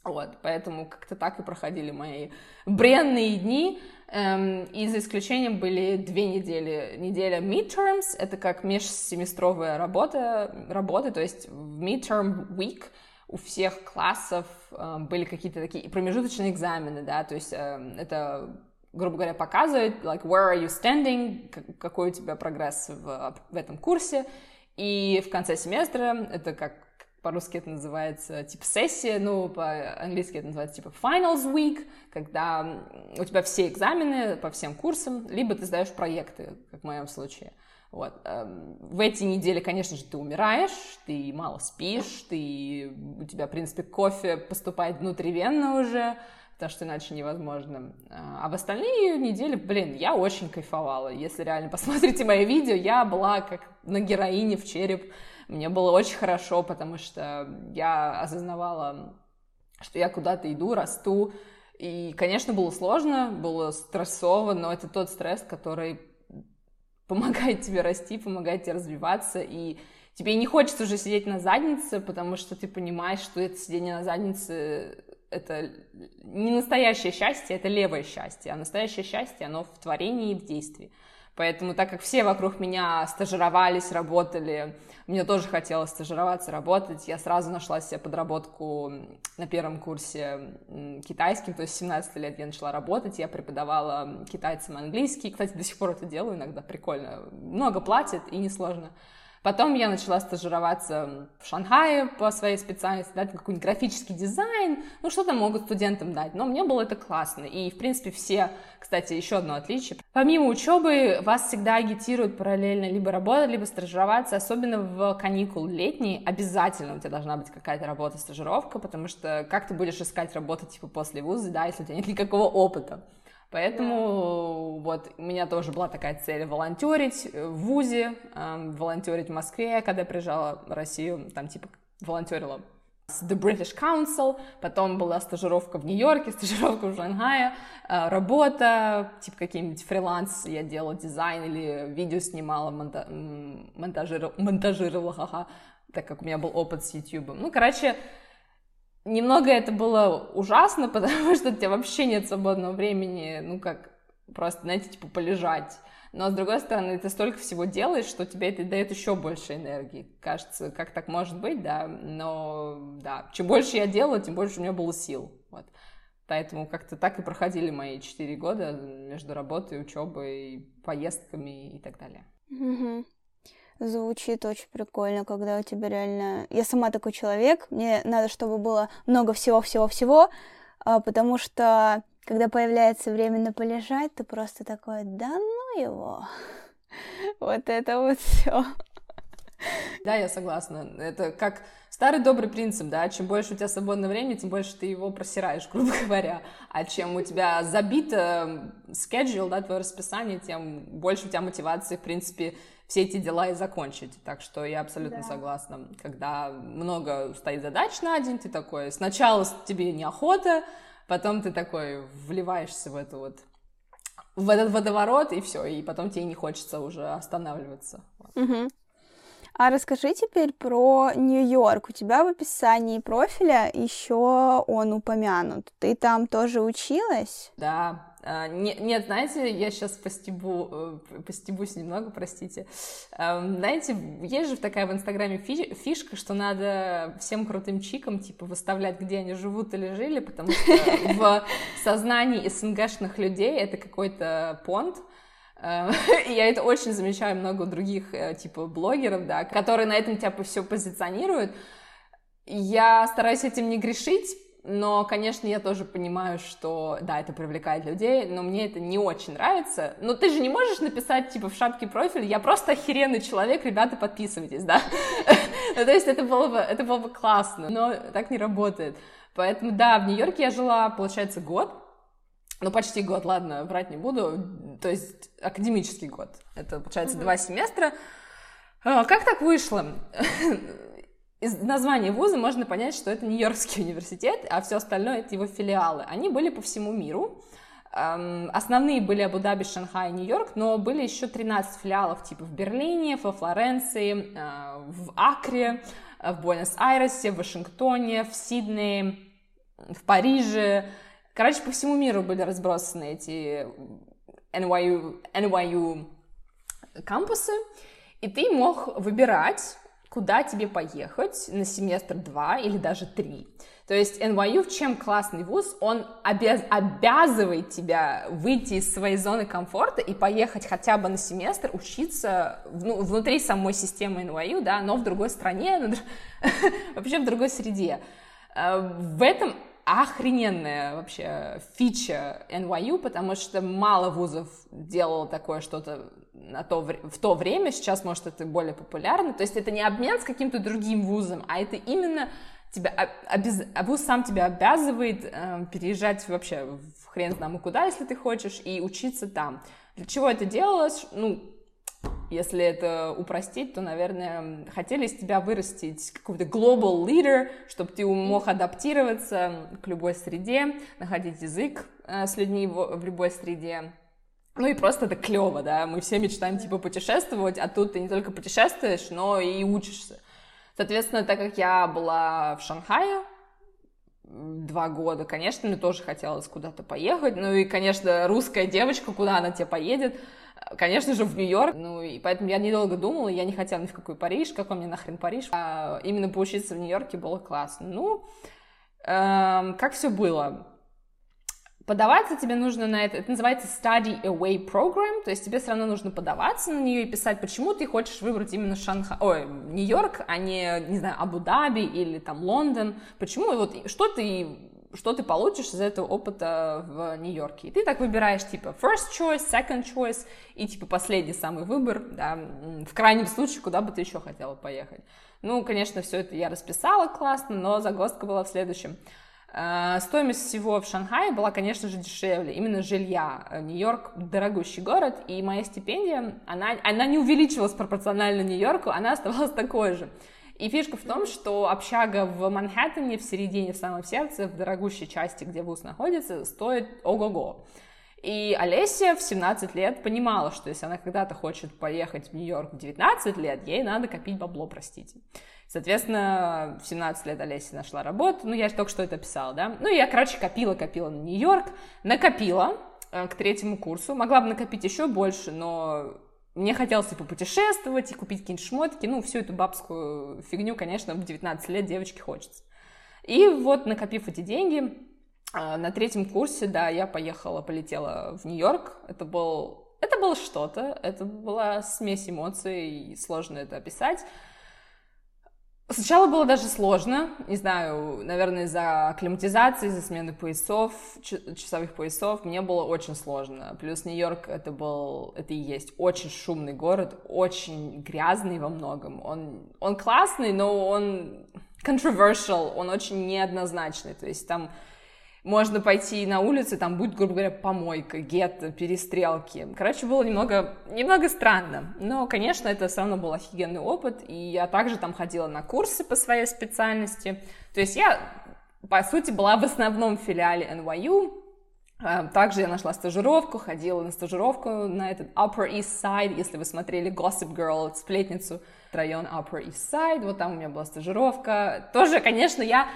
вот, поэтому как-то так и проходили мои бренные дни, Эм, за исключением были две недели. Неделя midterms, это как межсеместровая работа, работа, то есть в midterm week у всех классов э, были какие-то такие промежуточные экзамены, да, то есть э, это грубо говоря, показывает, like, where are you standing, какой у тебя прогресс в, в этом курсе, и в конце семестра, это как по-русски это называется типа сессия, ну, по-английски это называется типа finals week, когда у тебя все экзамены по всем курсам, либо ты сдаешь проекты, как в моем случае. Вот. Эм, в эти недели, конечно же, ты умираешь, ты мало спишь, ты, у тебя, в принципе, кофе поступает внутривенно уже, потому что иначе невозможно. А в остальные недели, блин, я очень кайфовала. Если реально посмотрите мои видео, я была как на героине в череп, мне было очень хорошо, потому что я осознавала, что я куда-то иду, расту. И, конечно, было сложно, было стрессово, но это тот стресс, который помогает тебе расти, помогает тебе развиваться, и тебе не хочется уже сидеть на заднице, потому что ты понимаешь, что это сидение на заднице это не настоящее счастье, это левое счастье, а настоящее счастье, оно в творении и в действии. Поэтому, так как все вокруг меня стажировались, работали, мне тоже хотелось стажироваться, работать, я сразу нашла себе подработку на первом курсе китайским, то есть с 17 лет я начала работать, я преподавала китайцам английский, кстати, до сих пор это делаю иногда, прикольно, много платят и несложно. Потом я начала стажироваться в Шанхае по своей специальности, дать какой-нибудь графический дизайн, ну что там могут студентам дать, но мне было это классно. И, в принципе, все, кстати, еще одно отличие. Помимо учебы, вас всегда агитируют параллельно либо работать, либо стажироваться, особенно в каникул летние, обязательно у тебя должна быть какая-то работа, стажировка, потому что как ты будешь искать работу, типа, после вуза, да, если у тебя нет никакого опыта. Поэтому вот у меня тоже была такая цель волонтерить в ВУЗе, волонтерить в Москве, когда я приезжала в Россию, там типа волонтерила с The British Council, потом была стажировка в Нью-Йорке, стажировка в Шанхае, э, работа, типа какие-нибудь фриланс, я делала дизайн или видео снимала, монта монтажировала, монтажировала, ха-ха, так как у меня был опыт с YouTube. Ну, короче, Немного это было ужасно, потому что у тебя вообще нет свободного времени, ну, как просто, знаете, типа полежать. Но, с другой стороны, ты столько всего делаешь, что тебе это дает еще больше энергии. Кажется, как так может быть, да, но, да, чем больше я делала, тем больше у меня было сил, вот. Поэтому как-то так и проходили мои четыре года между работой, учебой, поездками и так далее. Mm-hmm. Звучит очень прикольно, когда у тебя реально... Я сама такой человек, мне надо, чтобы было много всего-всего-всего, а, потому что когда появляется время на полежать, ты просто такой, да ну его, вот это вот все. Да, я согласна. Это как старый добрый принцип, да, чем больше у тебя свободного времени, тем больше ты его просираешь, грубо говоря. А чем у тебя забито schedule, да, твое расписание, тем больше у тебя мотивации, в принципе, все эти дела и закончить. Так что я абсолютно да. согласна. Когда много стоит задач на день, ты такой, сначала тебе неохота, потом ты такой вливаешься в эту вот в этот водоворот, и все, и потом тебе не хочется уже останавливаться. Угу. А расскажи теперь про Нью-Йорк. У тебя в описании профиля еще он упомянут. Ты там тоже училась? Да, а, нет, нет, знаете, я сейчас постебу, э, постебусь немного, простите. Знаете, есть же такая в Инстаграме фишка, что надо всем крутым чикам, типа, выставлять, где они живут или жили, потому что в сознании СНГшных людей это какой-то понт, э, я это очень замечаю много других, э, типа, блогеров, да, которые на этом, типа, все позиционируют. Я стараюсь этим не грешить, но, конечно, я тоже понимаю, что, да, это привлекает людей, но мне это не очень нравится. Но ты же не можешь написать, типа, в шапке профиль, я просто охеренный человек, ребята, подписывайтесь, да? Ну, то есть это было бы, это было бы классно, но так не работает. Поэтому, да, в Нью-Йорке я жила, получается, год, ну, почти год, ладно, врать не буду, то есть академический год. Это, получается, два семестра. А, как так вышло? из названия вуза можно понять, что это Нью-Йоркский университет, а все остальное это его филиалы. Они были по всему миру. Эм, основные были Абу-Даби, Шанхай, Нью-Йорк, но были еще 13 филиалов типа в Берлине, во Флоренции, э, в Акре, э, в Буэнос-Айресе, в Вашингтоне, в Сиднее, в Париже. Короче, по всему миру были разбросаны эти NYU, NYU кампусы, и ты мог выбирать куда тебе поехать на семестр два или даже три. То есть NYU чем классный вуз, он обяз, обязывает тебя выйти из своей зоны комфорта и поехать хотя бы на семестр учиться ну, внутри самой системы NYU, да, но в другой стране, вообще в другой среде. Э, в этом охрененная вообще фича NYU, потому что мало вузов делало такое что-то на то, в то время, сейчас, может, это более популярно, то есть это не обмен с каким-то другим вузом, а это именно тебя, обез... вуз сам тебя обязывает э, переезжать вообще в хрен знамо куда, если ты хочешь, и учиться там. Для чего это делалось? Ну, если это упростить, то, наверное, хотели из тебя вырастить какой-то global leader, чтобы ты мог адаптироваться к любой среде, находить язык э, с людьми в, в любой среде, ну и просто это клево, да, мы все мечтаем типа путешествовать, а тут ты не только путешествуешь, но и учишься. Соответственно, так как я была в Шанхае, два года, конечно, мне тоже хотелось куда-то поехать. Ну и, конечно, русская девочка, куда она тебе поедет? Конечно же, в Нью-Йорк. Ну, и поэтому я недолго думала, я не хотела ни в какой Париж, какой мне нахрен Париж. А именно поучиться в Нью-Йорке было классно. Ну, эм, как все было? Подаваться тебе нужно на это, это называется study away program, то есть тебе все равно нужно подаваться на нее и писать, почему ты хочешь выбрать именно Шанхай, ой, Нью-Йорк, а не, не знаю, Абу-Даби или там Лондон, почему, вот, что ты что ты получишь из этого опыта в Нью-Йорке. И ты так выбираешь, типа, first choice, second choice, и, типа, последний самый выбор, да, в крайнем случае, куда бы ты еще хотела поехать. Ну, конечно, все это я расписала классно, но загвоздка была в следующем. Э, стоимость всего в Шанхае была, конечно же, дешевле, именно жилья. Э, Нью-Йорк дорогущий город, и моя стипендия, она, она не увеличивалась пропорционально Нью-Йорку, она оставалась такой же. И фишка в том, что общага в Манхэттене, в середине, в самом сердце, в дорогущей части, где вуз находится, стоит ого-го. И Олеся в 17 лет понимала, что если она когда-то хочет поехать в Нью-Йорк в 19 лет, ей надо копить бабло, простите. Соответственно, в 17 лет Олеся нашла работу, ну, я только что это писала, да. Ну, я, короче, копила-копила на Нью-Йорк, накопила э, к третьему курсу, могла бы накопить еще больше, но мне хотелось и попутешествовать, и купить какие-нибудь шмотки, ну, всю эту бабскую фигню, конечно, в 19 лет девочке хочется. И вот, накопив эти деньги, на третьем курсе, да, я поехала, полетела в Нью-Йорк. Это был, это было что-то, это была смесь эмоций, и сложно это описать. Сначала было даже сложно, не знаю, наверное, из-за акклиматизации, из-за смены поясов, часовых поясов, мне было очень сложно. Плюс Нью-Йорк это был, это и есть очень шумный город, очень грязный во многом. Он, он классный, но он controversial, он очень неоднозначный, то есть там можно пойти на улицу, там будет, грубо говоря, помойка, гетто, перестрелки. Короче, было немного, немного странно. Но, конечно, это все равно был офигенный опыт, и я также там ходила на курсы по своей специальности. То есть я, по сути, была в основном филиале NYU, а, также я нашла стажировку, ходила на стажировку на этот Upper East Side, если вы смотрели Gossip Girl, сплетницу, район Upper East Side, вот там у меня была стажировка. Тоже, конечно, я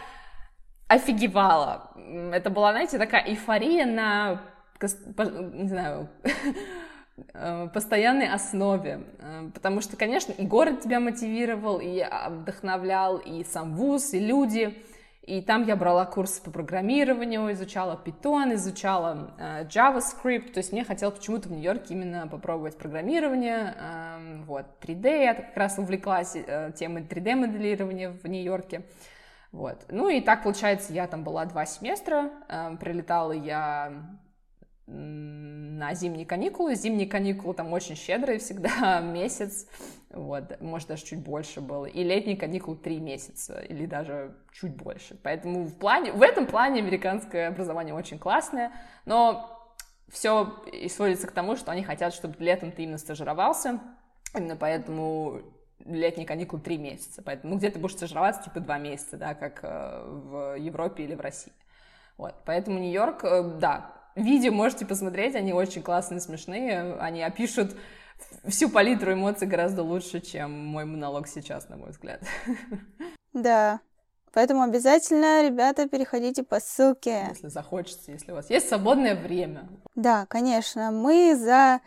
офигевала. Это была, знаете, такая эйфория на, не знаю, э, постоянной основе, э, потому что, конечно, и город тебя мотивировал, и вдохновлял, и сам вуз, и люди, и там я брала курсы по программированию, изучала Python, изучала э, JavaScript, то есть мне хотелось почему-то в Нью-Йорке именно попробовать программирование, э, вот, 3D, я как раз увлеклась темой 3D-моделирования в Нью-Йорке, вот. Ну и так, получается, я там была два семестра, э, прилетала я на зимние каникулы. Зимние каникулы там очень щедрые всегда, месяц, вот, может, даже чуть больше было. И летние каникулы три месяца, или даже чуть больше. Поэтому в, плане, в этом плане американское образование очень классное, но все сводится к тому, что они хотят, чтобы летом ты именно стажировался, именно поэтому летние каникулы три месяца, поэтому ну, где ты будешь стажироваться, типа два месяца, да, как э, в Европе или в России. Вот, поэтому Нью-Йорк, э, да, видео можете посмотреть, они очень классные, смешные, они опишут всю палитру эмоций гораздо лучше, чем мой монолог сейчас, на мой взгляд. Да, Поэтому обязательно, ребята, переходите по ссылке. Если захочется, если у вас есть свободное время. Да, конечно. Мы за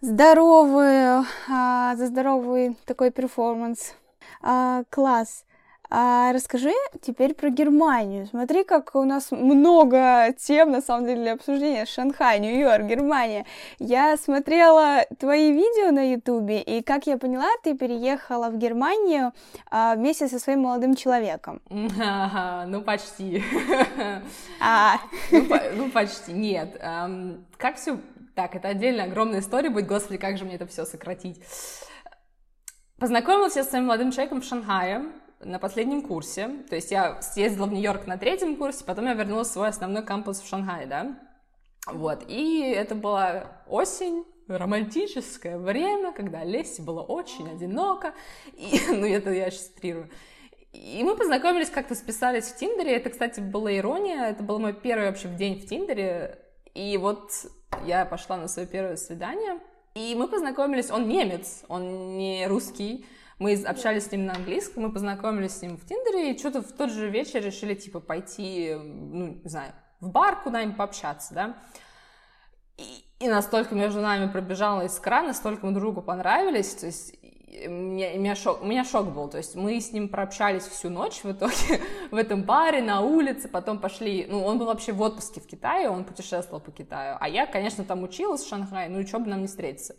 здоровую, а, за здоровый такой перформанс. А, класс. А расскажи теперь про Германию. Смотри, как у нас много тем, на самом деле, для обсуждения. Шанхай, Нью-Йорк, Германия. Я смотрела твои видео на Ютубе, и, как я поняла, ты переехала в Германию а, вместе со своим молодым человеком. Ага, ну, почти. А. Ну, по, ну, почти. Нет. Как все... Так, это отдельная огромная история будет. Господи, как же мне это все сократить. Познакомилась я с своим молодым человеком в Шанхае на последнем курсе, то есть я съездила в Нью-Йорк на третьем курсе, потом я вернулась в свой основной кампус в Шанхае, да, вот, и это была осень, романтическое время, когда Лесе было очень одиноко, и, ну, это я сейчас стрирую, и мы познакомились, как-то списались в Тиндере, это, кстати, была ирония, это был мой первый вообще день в Тиндере, и вот я пошла на свое первое свидание, и мы познакомились, он немец, он не русский, Мы общались с ним на английском, мы познакомились с ним в Тиндере, и что-то в тот же вечер решили, типа, пойти, ну, не знаю, в бар куда-нибудь пообщаться, да. И, и настолько между нами пробежала искра, настолько мы другу понравились, то есть меня, меня шок, у меня шок был, то есть мы с ним прообщались всю ночь в итоге в этом баре, на улице, потом пошли, ну, он был вообще в отпуске в Китае, он путешествовал по Китаю, а я, конечно, там училась в Шанхае, ну и что бы нам не встретиться.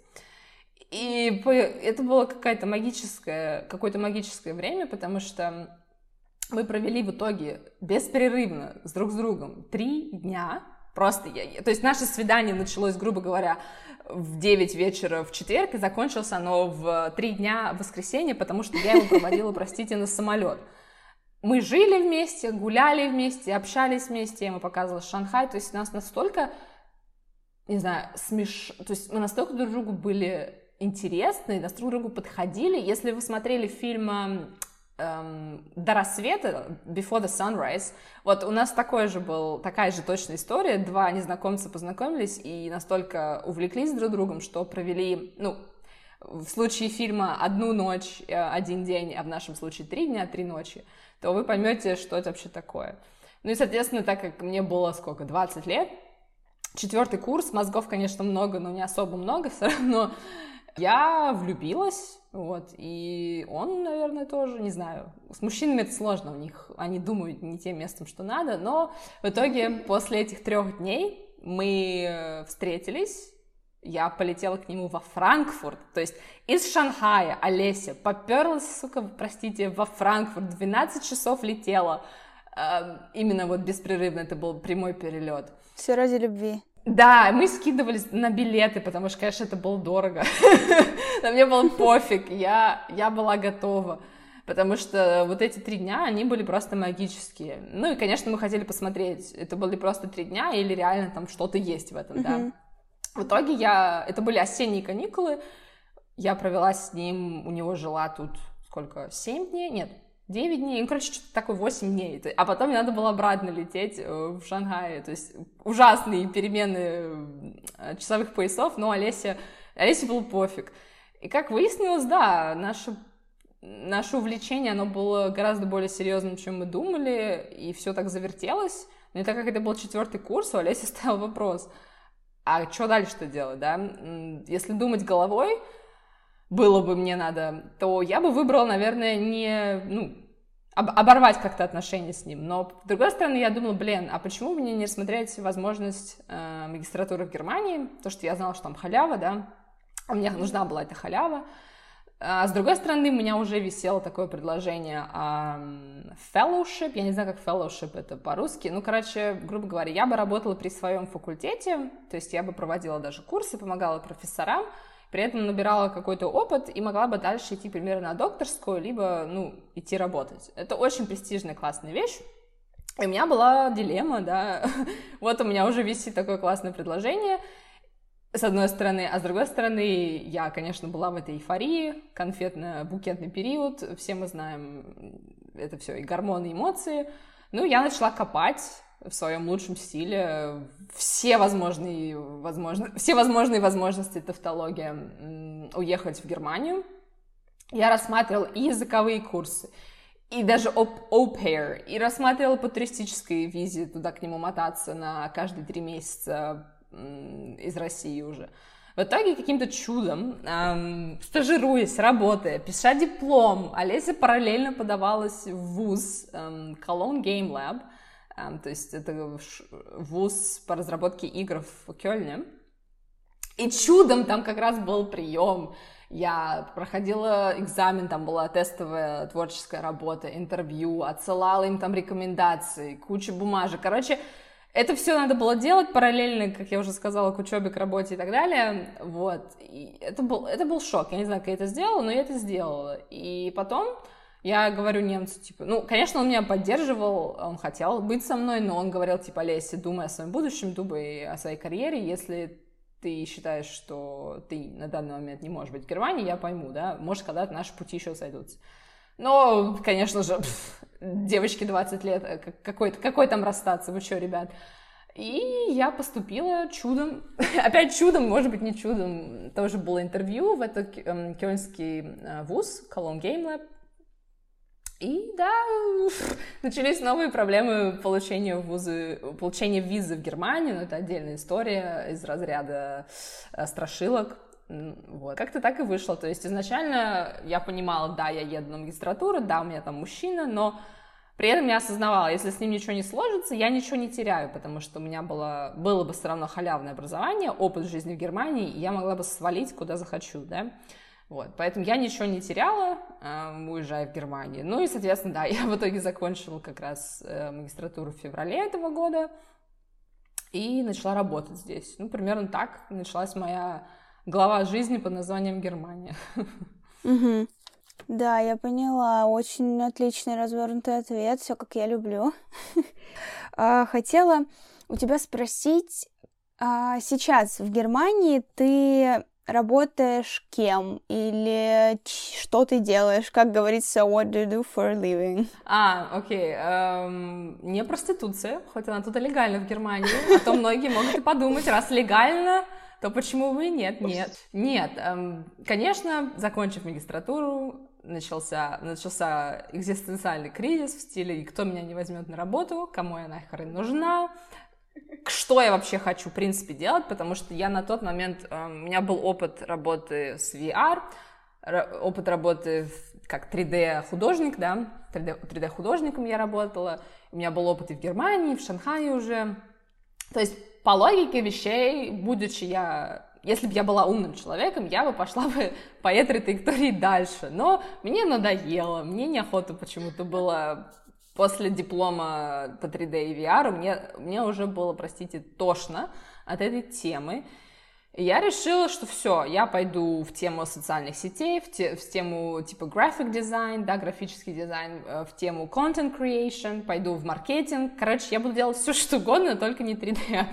И это было какое-то магическое, какое-то магическое время, потому что мы провели в итоге беспрерывно с друг с другом три дня, просто, я, то есть наше свидание началось, грубо говоря, в 9 вечера в четверг, и закончилось оно в 3 дня в воскресенье, потому что я его проводила, простите, на самолет. Мы жили вместе, гуляли вместе, общались вместе, я ему показывала Шанхай, то есть у нас настолько, не знаю, смеш... То есть мы настолько друг другу были интересны, настолько друг другу подходили. Если вы смотрели фильм эм, до рассвета, Before the Sunrise. Вот у нас такой же был, такая же точная история. Два незнакомца познакомились и настолько увлеклись друг другом, что провели, ну, в случае фильма одну ночь, э, один день, а в нашем случае три дня, три ночи, то вы поймете, что это вообще такое. Ну и, соответственно, так как мне было сколько, 20 лет, четвертый курс, мозгов, конечно, много, но не особо много, все равно я влюбилась, вот, и он, наверное, тоже, не знаю. С мужчинами это сложно, у них они думают не тем местом, что надо, но в итоге после этих трех дней мы э, встретились, я полетела к нему во Франкфурт, то есть из Шанхая Олеся поперлась, сука, простите, во Франкфурт, 12 часов летела, э, именно вот беспрерывно, это был прямой перелет. Все ради любви. Да, мы скидывались на билеты, потому что, конечно, это было дорого. Но мне было пофиг, я, я была готова. Потому что вот эти три дня, они были просто магические. Ну и, конечно, мы хотели посмотреть, это были просто три дня или реально там что-то есть в этом, да. В итоге я... Это были осенние каникулы, я провела с ним, у него жила тут сколько, семь дней? Нет, 9 дней, ну, короче, что-то такое 8 дней. А потом мне надо было обратно лететь э, в Шанхай. То есть ужасные перемены э, часовых поясов, но Олеся, Олесе был пофиг. И как выяснилось, да, наше, наше увлечение, оно было гораздо более серьезным, чем мы думали, и все так завертелось. Но и так как это был четвертый курс, у Олеси стоял вопрос, а что дальше-то делать, да? Если думать головой, было бы мне надо, то я бы выбрала, наверное, не, ну, об, оборвать как-то отношения с ним. Но, с другой стороны, я думала, блин, а почему мне не рассмотреть возможность э, магистратуры в Германии? То, что я знала, что там халява, да, мне нужна была эта халява. А с другой стороны, у меня уже висело такое предложение um, fellowship, я не знаю, как fellowship это по-русски, ну, короче, грубо говоря, я бы работала при своем факультете, то есть я бы проводила даже курсы, помогала профессорам, при этом набирала какой-то опыт и могла бы дальше идти примерно на докторскую, либо, ну, идти работать. Это очень престижная, классная вещь. И у меня была дилемма, да, вот у меня уже висит такое классное предложение, с одной стороны, а с другой стороны, я, конечно, была в этой эйфории, конфетно-букетный период, все мы знаем, это все и гормоны, и эмоции. Ну, я начала копать, в своем лучшем стиле все возможные, возможно, все возможные возможности тавтология уехать в Германию. Я рассматривала и языковые курсы, и даже au и рассматривала по туристической визе туда к нему мотаться на каждые три месяца из России уже. В итоге каким-то чудом, эм, стажируясь, работая, пиша диплом, Олеся параллельно подавалась в ВУЗ эм, Cologne Game Lab — то есть это вуз по разработке игр в Кёльне. И чудом там как раз был прием. Я проходила экзамен, там была тестовая творческая работа, интервью, отсылала им там рекомендации, куча бумажек. Короче, это все надо было делать параллельно, как я уже сказала, к учебе, к работе и так далее. Вот. И это был, это был шок. Я не знаю, как я это сделала, но я это сделала. И потом я говорю немцу, типа, ну, конечно, он меня поддерживал, он хотел быть со мной, но он говорил, типа, Леся, думай о своем будущем, думай о своей карьере, если ты считаешь, что ты на данный момент не можешь быть в Германии, я пойму, да, может, когда-то наши пути еще сойдутся. Но, конечно же, пф, девочке 20 лет, э, какой, какой там расстаться, вы что, ребят? И я поступила чудом, опять чудом, может быть, не чудом, тоже было интервью в этот эм, кёльнский э, вуз, Cologne Game Lab, и да, начались новые проблемы получения вузы, получения визы в Германию, но это отдельная история из разряда э, страшилок. Вот. Как-то так и вышло. То есть изначально я понимала, да, я еду на магистратуру, да, у меня там мужчина, но при этом я осознавала, если с ним ничего не сложится, я ничего не теряю, потому что у меня было, было бы все равно халявное образование, опыт жизни в Германии, и я могла бы свалить куда захочу, да. Вот, поэтому я ничего не теряла, э, уезжая в Германию. Ну и, соответственно, да, я в итоге закончила как раз э, магистратуру в феврале этого года и начала работать здесь. Ну, примерно так началась моя глава жизни под названием Германия. Угу. Да, я поняла. Очень отличный развернутый ответ. Все как я люблю. А, хотела у тебя спросить, а сейчас в Германии ты работаешь кем или что ты делаешь, как говорится, what do you do for a living? А, окей, эм, не проституция, хоть она тут и легальна в Германии, а то многие могут и подумать, раз легально, то почему и нет? Нет. Нет, эм, конечно, закончив магистратуру, начался, начался экзистенциальный кризис в стиле «Кто меня не возьмет на работу? Кому я нахрен нужна? что я вообще хочу, в принципе, делать, потому что я на тот момент, э, у меня был опыт работы с VR, опыт работы как 3D-художник, да, 3D-художником я работала, у меня был опыт и в Германии, и в Шанхае уже. То есть по логике вещей, будучи я если бы я была умным человеком, я бы пошла бы по этой траектории дальше. Но мне надоело, мне неохота почему-то было после диплома по 3D и VR мне, мне уже было, простите, тошно от этой темы. И я решила, что все, я пойду в тему социальных сетей, в, те, в тему типа graphic design, да, графический дизайн, э, в тему content creation, пойду в маркетинг. Короче, я буду делать все, что угодно, только не 3D.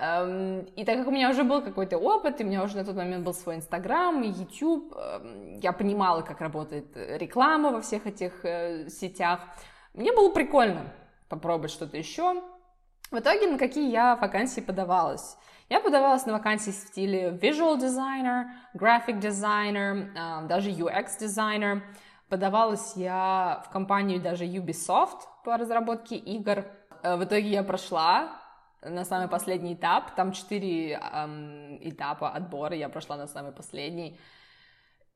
Эм, и так как у меня уже был какой-то опыт, и у меня уже на тот момент был свой Инстаграм и YouTube, эм, я понимала, как работает реклама во всех этих э, сетях, мне было прикольно попробовать что-то еще. В итоге на какие я вакансии подавалась? Я подавалась на вакансии в стиле visual designer, graphic designer, э, даже UX designer. Подавалась я в компанию даже Ubisoft по разработке игр. Э, в итоге я прошла на самый последний этап. Там четыре эм, этапа отбора, я прошла на самый последний.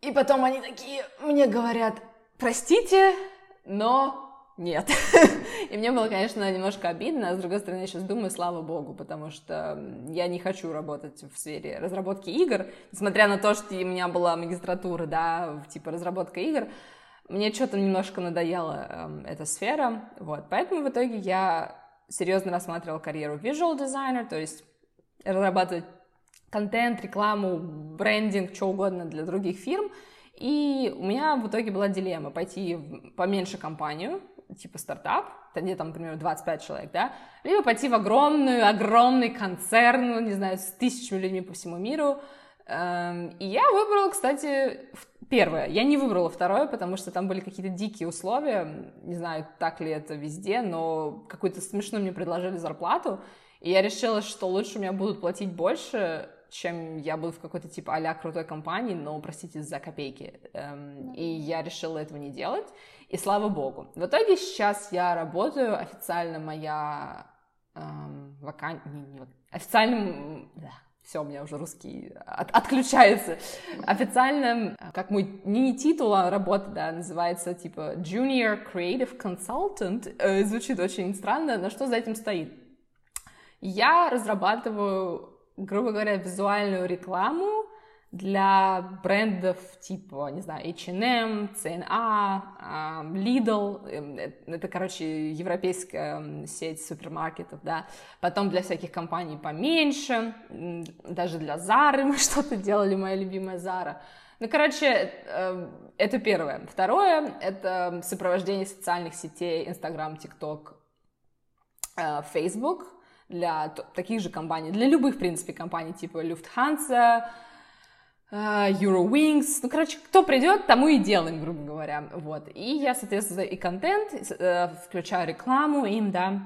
И потом они такие мне говорят, простите, но нет. И мне было, конечно, немножко обидно, а с другой стороны, я сейчас думаю, слава богу, потому что я не хочу работать в сфере разработки игр, несмотря на то, что у меня была магистратура, да, типа разработка игр, мне что-то немножко надоела э, эта сфера, вот, поэтому в итоге я серьезно рассматривала карьеру visual designer, то есть разрабатывать контент, рекламу, брендинг, что угодно для других фирм, и у меня в итоге была дилемма пойти в поменьше компанию, типа стартап, где там, например, 25 человек, да, либо пойти в огромную, огромный концерн, ну, не знаю, с тысячами людьми по всему миру. Эм, и я выбрала, кстати, первое. Я не выбрала второе, потому что там были какие-то дикие условия. Не знаю, так ли это везде, но какую-то смешную мне предложили зарплату. И я решила, что лучше меня будут платить больше, чем я буду в какой-то типа а крутой компании, но, простите, за копейки. Эм, и я решила этого не делать. И слава богу. В итоге сейчас я работаю, официально моя эм, вакансия... Не, не, официально... Да, все, у меня уже русский от, отключается. Официально, как мой не титул, а работа, да, называется типа Junior Creative Consultant. Э, звучит очень странно, но что за этим стоит? Я разрабатываю, грубо говоря, визуальную рекламу для брендов типа, не знаю, H&M, C&A, Lidl, эм, э, это, короче, европейская сеть супермаркетов, да, потом для всяких компаний поменьше, даже для Zara мы что-то делали, моя любимая Zara, ну, короче, эм, это первое. Второе — это сопровождение социальных сетей, Instagram, TikTok, э, Facebook для таких же компаний, для любых, в принципе, компаний типа Lufthansa, Eurowings, ну, короче, кто придет, тому и делаем, грубо говоря, вот. И я, соответственно, и контент, э, включаю рекламу им, да,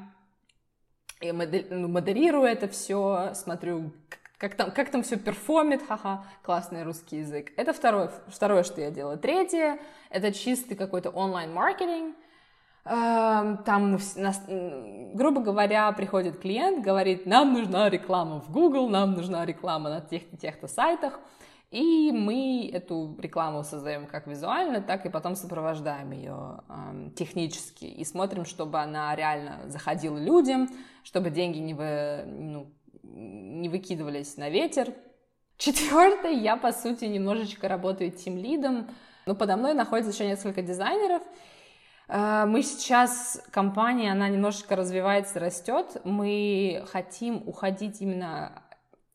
я ну, модерирую это все, смотрю, как там, как там все перформит, ха-ха, классный русский язык. Это второе, второе, что я делаю. Третье, это чистый какой-то онлайн-маркетинг. Эм, там, грубо говоря, приходит клиент, говорит, нам нужна реклама в Google, нам нужна реклама на тех-то тех сайтах, и мы эту рекламу создаем как визуально, так и потом сопровождаем ее э, технически и смотрим, чтобы она реально заходила людям, чтобы деньги не, вы, ну, не выкидывались на ветер. Четвертое, я, по сути, немножечко работаю тим лидом, но подо мной находится еще несколько дизайнеров, э, мы сейчас, компания, она немножечко развивается, растет. Мы хотим уходить именно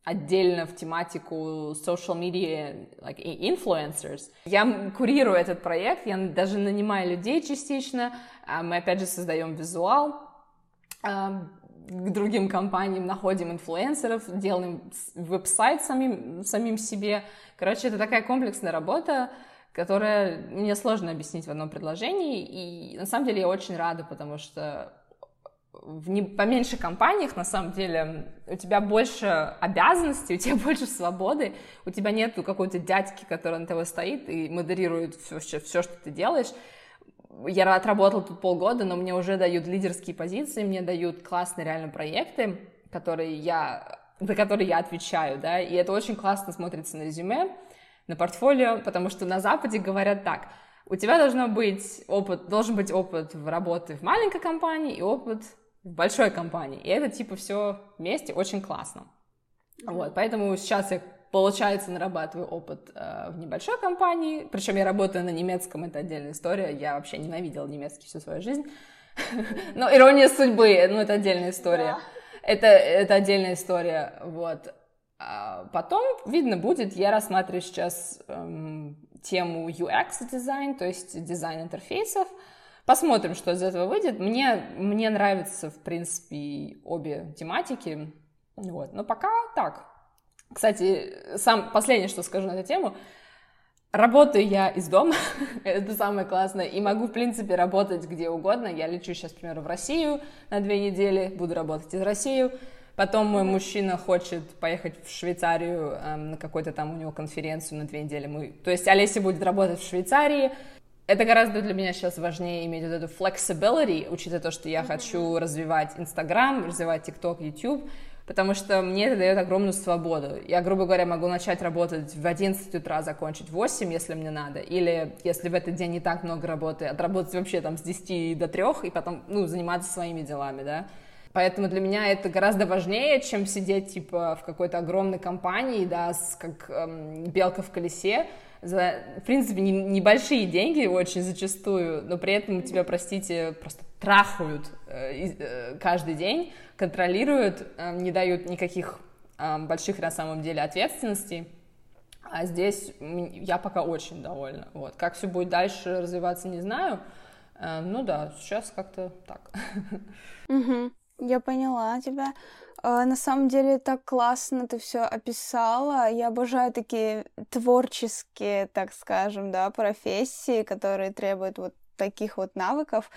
отдельно в тематику social media like influencers. Я курирую этот проект, я даже нанимаю людей частично, а мы опять же создаем визуал, а, к другим компаниям находим инфлюенсеров, делаем веб-сайт самим, самим себе. Короче, это такая комплексная работа, которая мне сложно объяснить в одном предложении, и на самом деле я очень рада, потому что в не, поменьше компаниях, на самом деле, у тебя больше обязанностей, у тебя больше свободы, у тебя нету какой-то дядьки, который на тобой стоит и модерирует все, все, все, что ты делаешь. Я отработала тут полгода, но мне уже дают лидерские позиции, мне дают классные реально проекты, которые я, за которые я отвечаю, да, и это очень классно смотрится на резюме, на портфолио, потому что на Западе говорят так, у тебя должно быть опыт, должен быть опыт в работе в маленькой компании и опыт в большой компании. И это типа все вместе очень классно. Вот, поэтому сейчас я, получается, нарабатываю опыт э, в небольшой компании. Причем я работаю на немецком, это отдельная история. Я вообще ненавидела немецкий всю свою жизнь. Но ирония судьбы, ну, это отдельная история. Это, это отдельная история, вот. А потом, видно будет, я рассматриваю сейчас эм, тему UX дизайн, то есть дизайн интерфейсов. Посмотрим, что из этого выйдет. Мне, мне нравятся, в принципе, обе тематики. Вот. Но пока так. Кстати, сам последнее, что скажу на эту тему. Работаю я из дома, это самое классное, и могу, в принципе, работать где угодно. Я лечу сейчас, к примеру, в Россию на две недели, буду работать из России. Потом мой мужчина хочет поехать в Швейцарию эм, на какой-то там у него конференцию на две недели. Мы... То есть Олеся будет работать в Швейцарии, это гораздо для меня сейчас важнее иметь вот эту flexibility, учитывая то, что я mm-hmm. хочу развивать Инстаграм, развивать ТикТок, YouTube, потому что мне это дает огромную свободу. Я, грубо говоря, могу начать работать в 11 утра, закончить в 8, если мне надо, или если в этот день не так много работы, отработать вообще там с 10 до 3 и потом, ну, заниматься своими делами, да. Поэтому для меня это гораздо важнее, чем сидеть, типа, в какой-то огромной компании, да, с, как эм, белка в колесе, за, в принципе, не, небольшие деньги очень зачастую, но при этом тебя, простите, просто трахают э, э, каждый день, контролируют, э, не дают никаких э, больших на самом деле ответственностей. А здесь я пока очень довольна. Вот. Как все будет дальше развиваться, не знаю. Э, ну да, сейчас как-то так. Угу, я поняла тебя. А, на самом деле так классно ты все описала. Я обожаю такие творческие, так скажем, да, профессии, которые требуют вот таких вот навыков.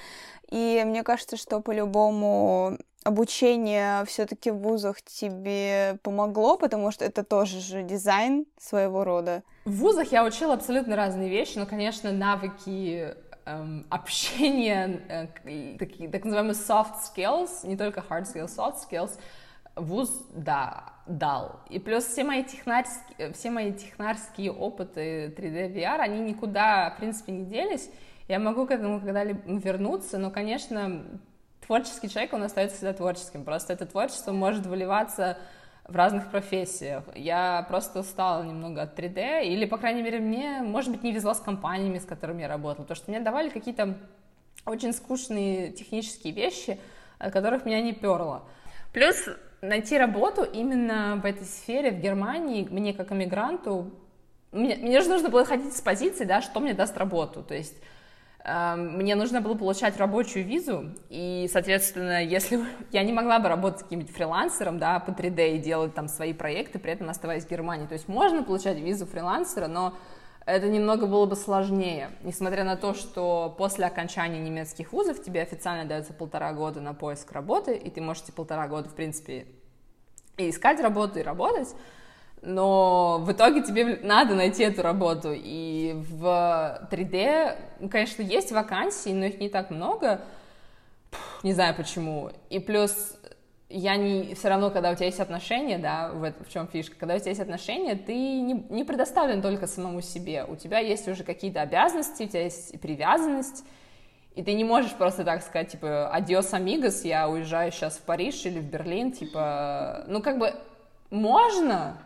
И мне кажется, что по-любому обучение все-таки в вузах тебе помогло, потому что это тоже же дизайн своего рода. В вузах я учила абсолютно разные вещи, но, конечно, навыки эм, общения, э, такие, так называемые soft skills, не только hard skills, soft skills — вуз, да, дал. И плюс все мои технарские, все мои технарские опыты 3D VR, они никуда, в принципе, не делись. Я могу к этому когда-либо вернуться, но, конечно, творческий человек, он остается всегда творческим. Просто это творчество может выливаться в разных профессиях. Я просто устала немного от 3D, или, по крайней мере, мне, может быть, не везло с компаниями, с которыми я работала, потому что мне давали какие-то очень скучные технические вещи, от которых меня не перло. Плюс найти работу именно в этой сфере в Германии мне как иммигранту, мне, мне же нужно было ходить с позиции, да, что мне даст работу, то есть мне нужно было получать рабочую визу, и, соответственно, если я не могла бы работать каким-нибудь фрилансером, да, по 3D и делать там свои проекты, при этом оставаясь в Германии, то есть можно получать визу фрилансера, но это немного было бы сложнее, несмотря на то, что после окончания немецких вузов тебе официально дается полтора года на поиск работы, и ты можешь полтора года, в принципе, и искать работу, и работать, но в итоге тебе надо найти эту работу, и в 3D, ну, конечно, есть вакансии, но их не так много, не знаю почему, и плюс я не все равно, когда у тебя есть отношения, да, в, в чем фишка, когда у тебя есть отношения, ты не, не предоставлен только самому себе. У тебя есть уже какие-то обязанности, у тебя есть привязанность, и ты не можешь просто так сказать, типа, адиос, амигос, я уезжаю сейчас в Париж или в Берлин, типа, ну, как бы, можно,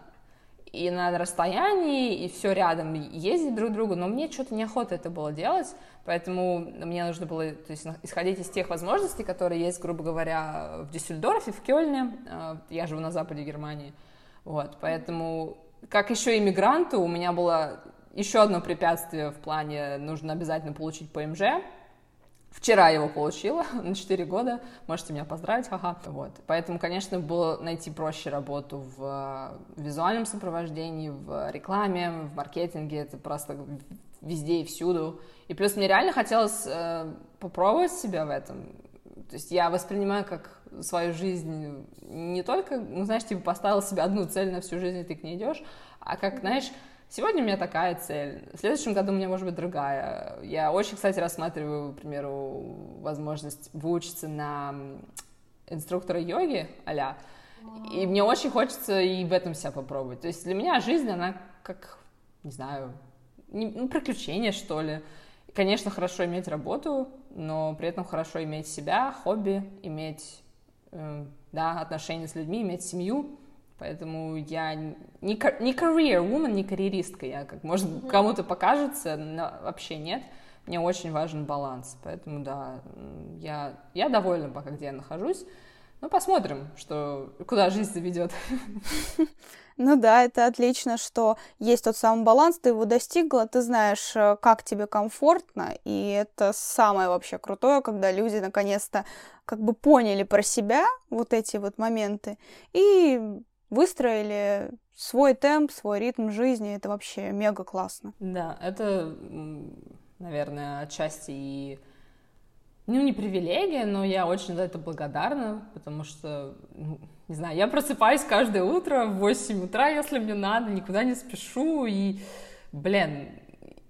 и на расстоянии, и все рядом, ездить друг к другу, но мне что-то неохота это было делать, поэтому мне нужно было то есть, исходить из тех возможностей, которые есть, грубо говоря, в Дюссельдорфе, в Кёльне, э, я живу на западе Германии, вот, поэтому, как еще иммигранту, у меня было еще одно препятствие в плане, нужно обязательно получить ПМЖ, Вчера его получила на 4 года, можете меня поздравить, ха-ха. Вот. Поэтому, конечно, было найти проще работу в визуальном сопровождении, в рекламе, в маркетинге, это просто везде и всюду. И плюс мне реально хотелось э, попробовать себя в этом. То есть я воспринимаю как свою жизнь не только, ну, знаешь, типа поставил себе одну цель на всю жизнь, и ты к ней идешь, а как, знаешь, Сегодня у меня такая цель, в следующем году у меня может быть другая. Я очень, кстати, рассматриваю, к примеру, возможность выучиться на инструктора йоги а и мне очень хочется и в этом себя попробовать. То есть для меня жизнь, она как, не знаю, не, ну, приключение, что ли. Конечно, хорошо иметь работу, но при этом хорошо иметь себя, хобби, иметь э, да, отношения с людьми, иметь семью. Поэтому я не, не career woman, не карьеристка. Я, как может кому-то покажется, но вообще нет. Мне очень важен баланс. Поэтому, да, я, я довольна пока, где я нахожусь. Ну, посмотрим, что, куда жизнь заведет. Ну да, это отлично, что есть тот самый баланс, ты его достигла, ты знаешь, э, как тебе комфортно, и это самое вообще крутое, когда люди наконец-то как бы поняли про себя вот эти вот моменты и выстроили свой темп, свой ритм жизни. Это вообще мега классно. Да, это, наверное, отчасти и ну, не привилегия, но я очень за это благодарна, потому что, ну, не знаю, я просыпаюсь каждое утро в 8 утра, если мне надо, никуда не спешу, и, блин,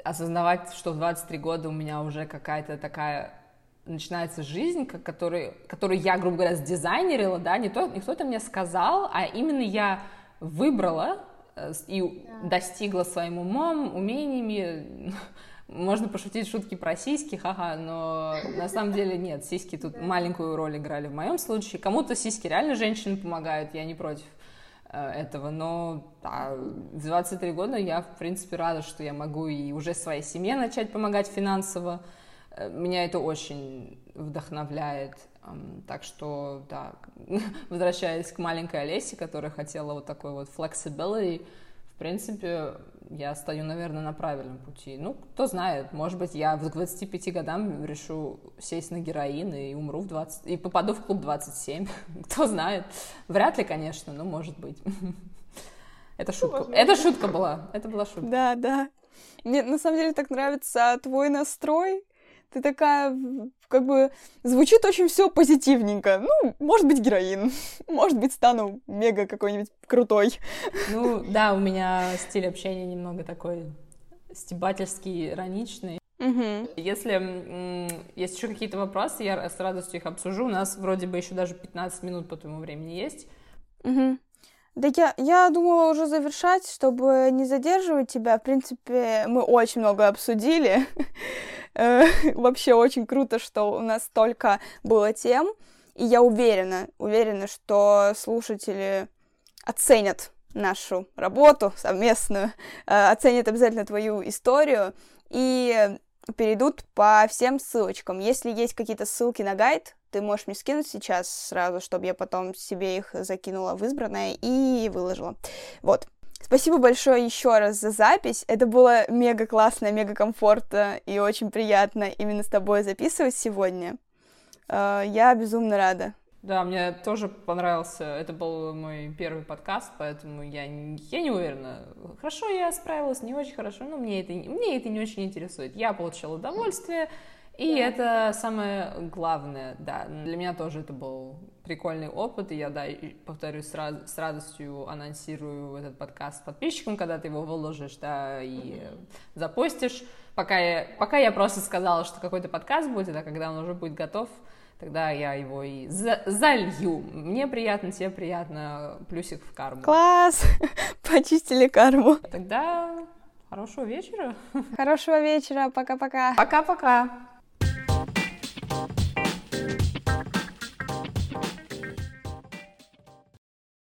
осознавать, что в 23 года у меня уже какая-то такая начинается жизнь, который, которую я, грубо говоря, сдизайнерила, да, не, то, не кто-то мне сказал, а именно я выбрала э, и достигла своим умом, умениями. Можно пошутить шутки про сиськи, ха-ха, но на самом деле нет, сиськи тут маленькую роль играли в моем случае. Кому-то сиськи реально женщины помогают, я не против э, этого, но да, в 23 года я, в принципе, рада, что я могу и уже своей семье начать помогать финансово, меня это очень вдохновляет. Так что, да, возвращаясь к маленькой Олесе, которая хотела вот такой вот flexibility, в принципе, я стою, наверное, на правильном пути. Ну, кто знает, может быть, я в 25 годам решу сесть на героин и умру в 20... и попаду в клуб 27. кто знает. Вряд ли, конечно, но может быть. Это шутка. Ну, это шутка была. Это была шутка. Да, да. Мне на самом деле так нравится твой настрой, ты такая, как бы, звучит очень все позитивненько. Ну, может быть, героин. Может быть, стану мега какой-нибудь крутой. Ну, да, у меня стиль общения немного такой стебательский, ироничный. Угу. Если есть еще какие-то вопросы, я с радостью их обсужу. У нас вроде бы еще даже 15 минут по твоему времени есть. Угу. Да я, я думала уже завершать, чтобы не задерживать тебя. В принципе, мы очень много обсудили. Вообще очень круто, что у нас столько было тем. И я уверена, уверена, что слушатели оценят нашу работу совместную, э, оценят обязательно твою историю и перейдут по всем ссылочкам. Если есть какие-то ссылки на гайд, ты можешь мне скинуть сейчас сразу, чтобы я потом себе их закинула в избранное и выложила. Вот. Спасибо большое еще раз за запись. Это было мега классно, мега комфортно и очень приятно именно с тобой записывать сегодня. Э, я безумно рада. Да, мне тоже понравился. Это был мой первый подкаст, поэтому я, я не уверена. Хорошо я справилась, не очень хорошо, но мне это, мне это не очень интересует. Я получила удовольствие, и да. это самое главное, да. Для меня тоже это был прикольный опыт, и я, да, повторюсь, с, рад, с радостью анонсирую этот подкаст подписчикам, когда ты его выложишь, да, и запостишь. Пока я, пока я просто сказала, что какой-то подкаст будет, а когда он уже будет готов, тогда я его и за залью. Мне приятно, тебе приятно, плюсик в карму. Класс! Почистили карму. Тогда хорошего вечера. Хорошего вечера, пока-пока. Пока-пока.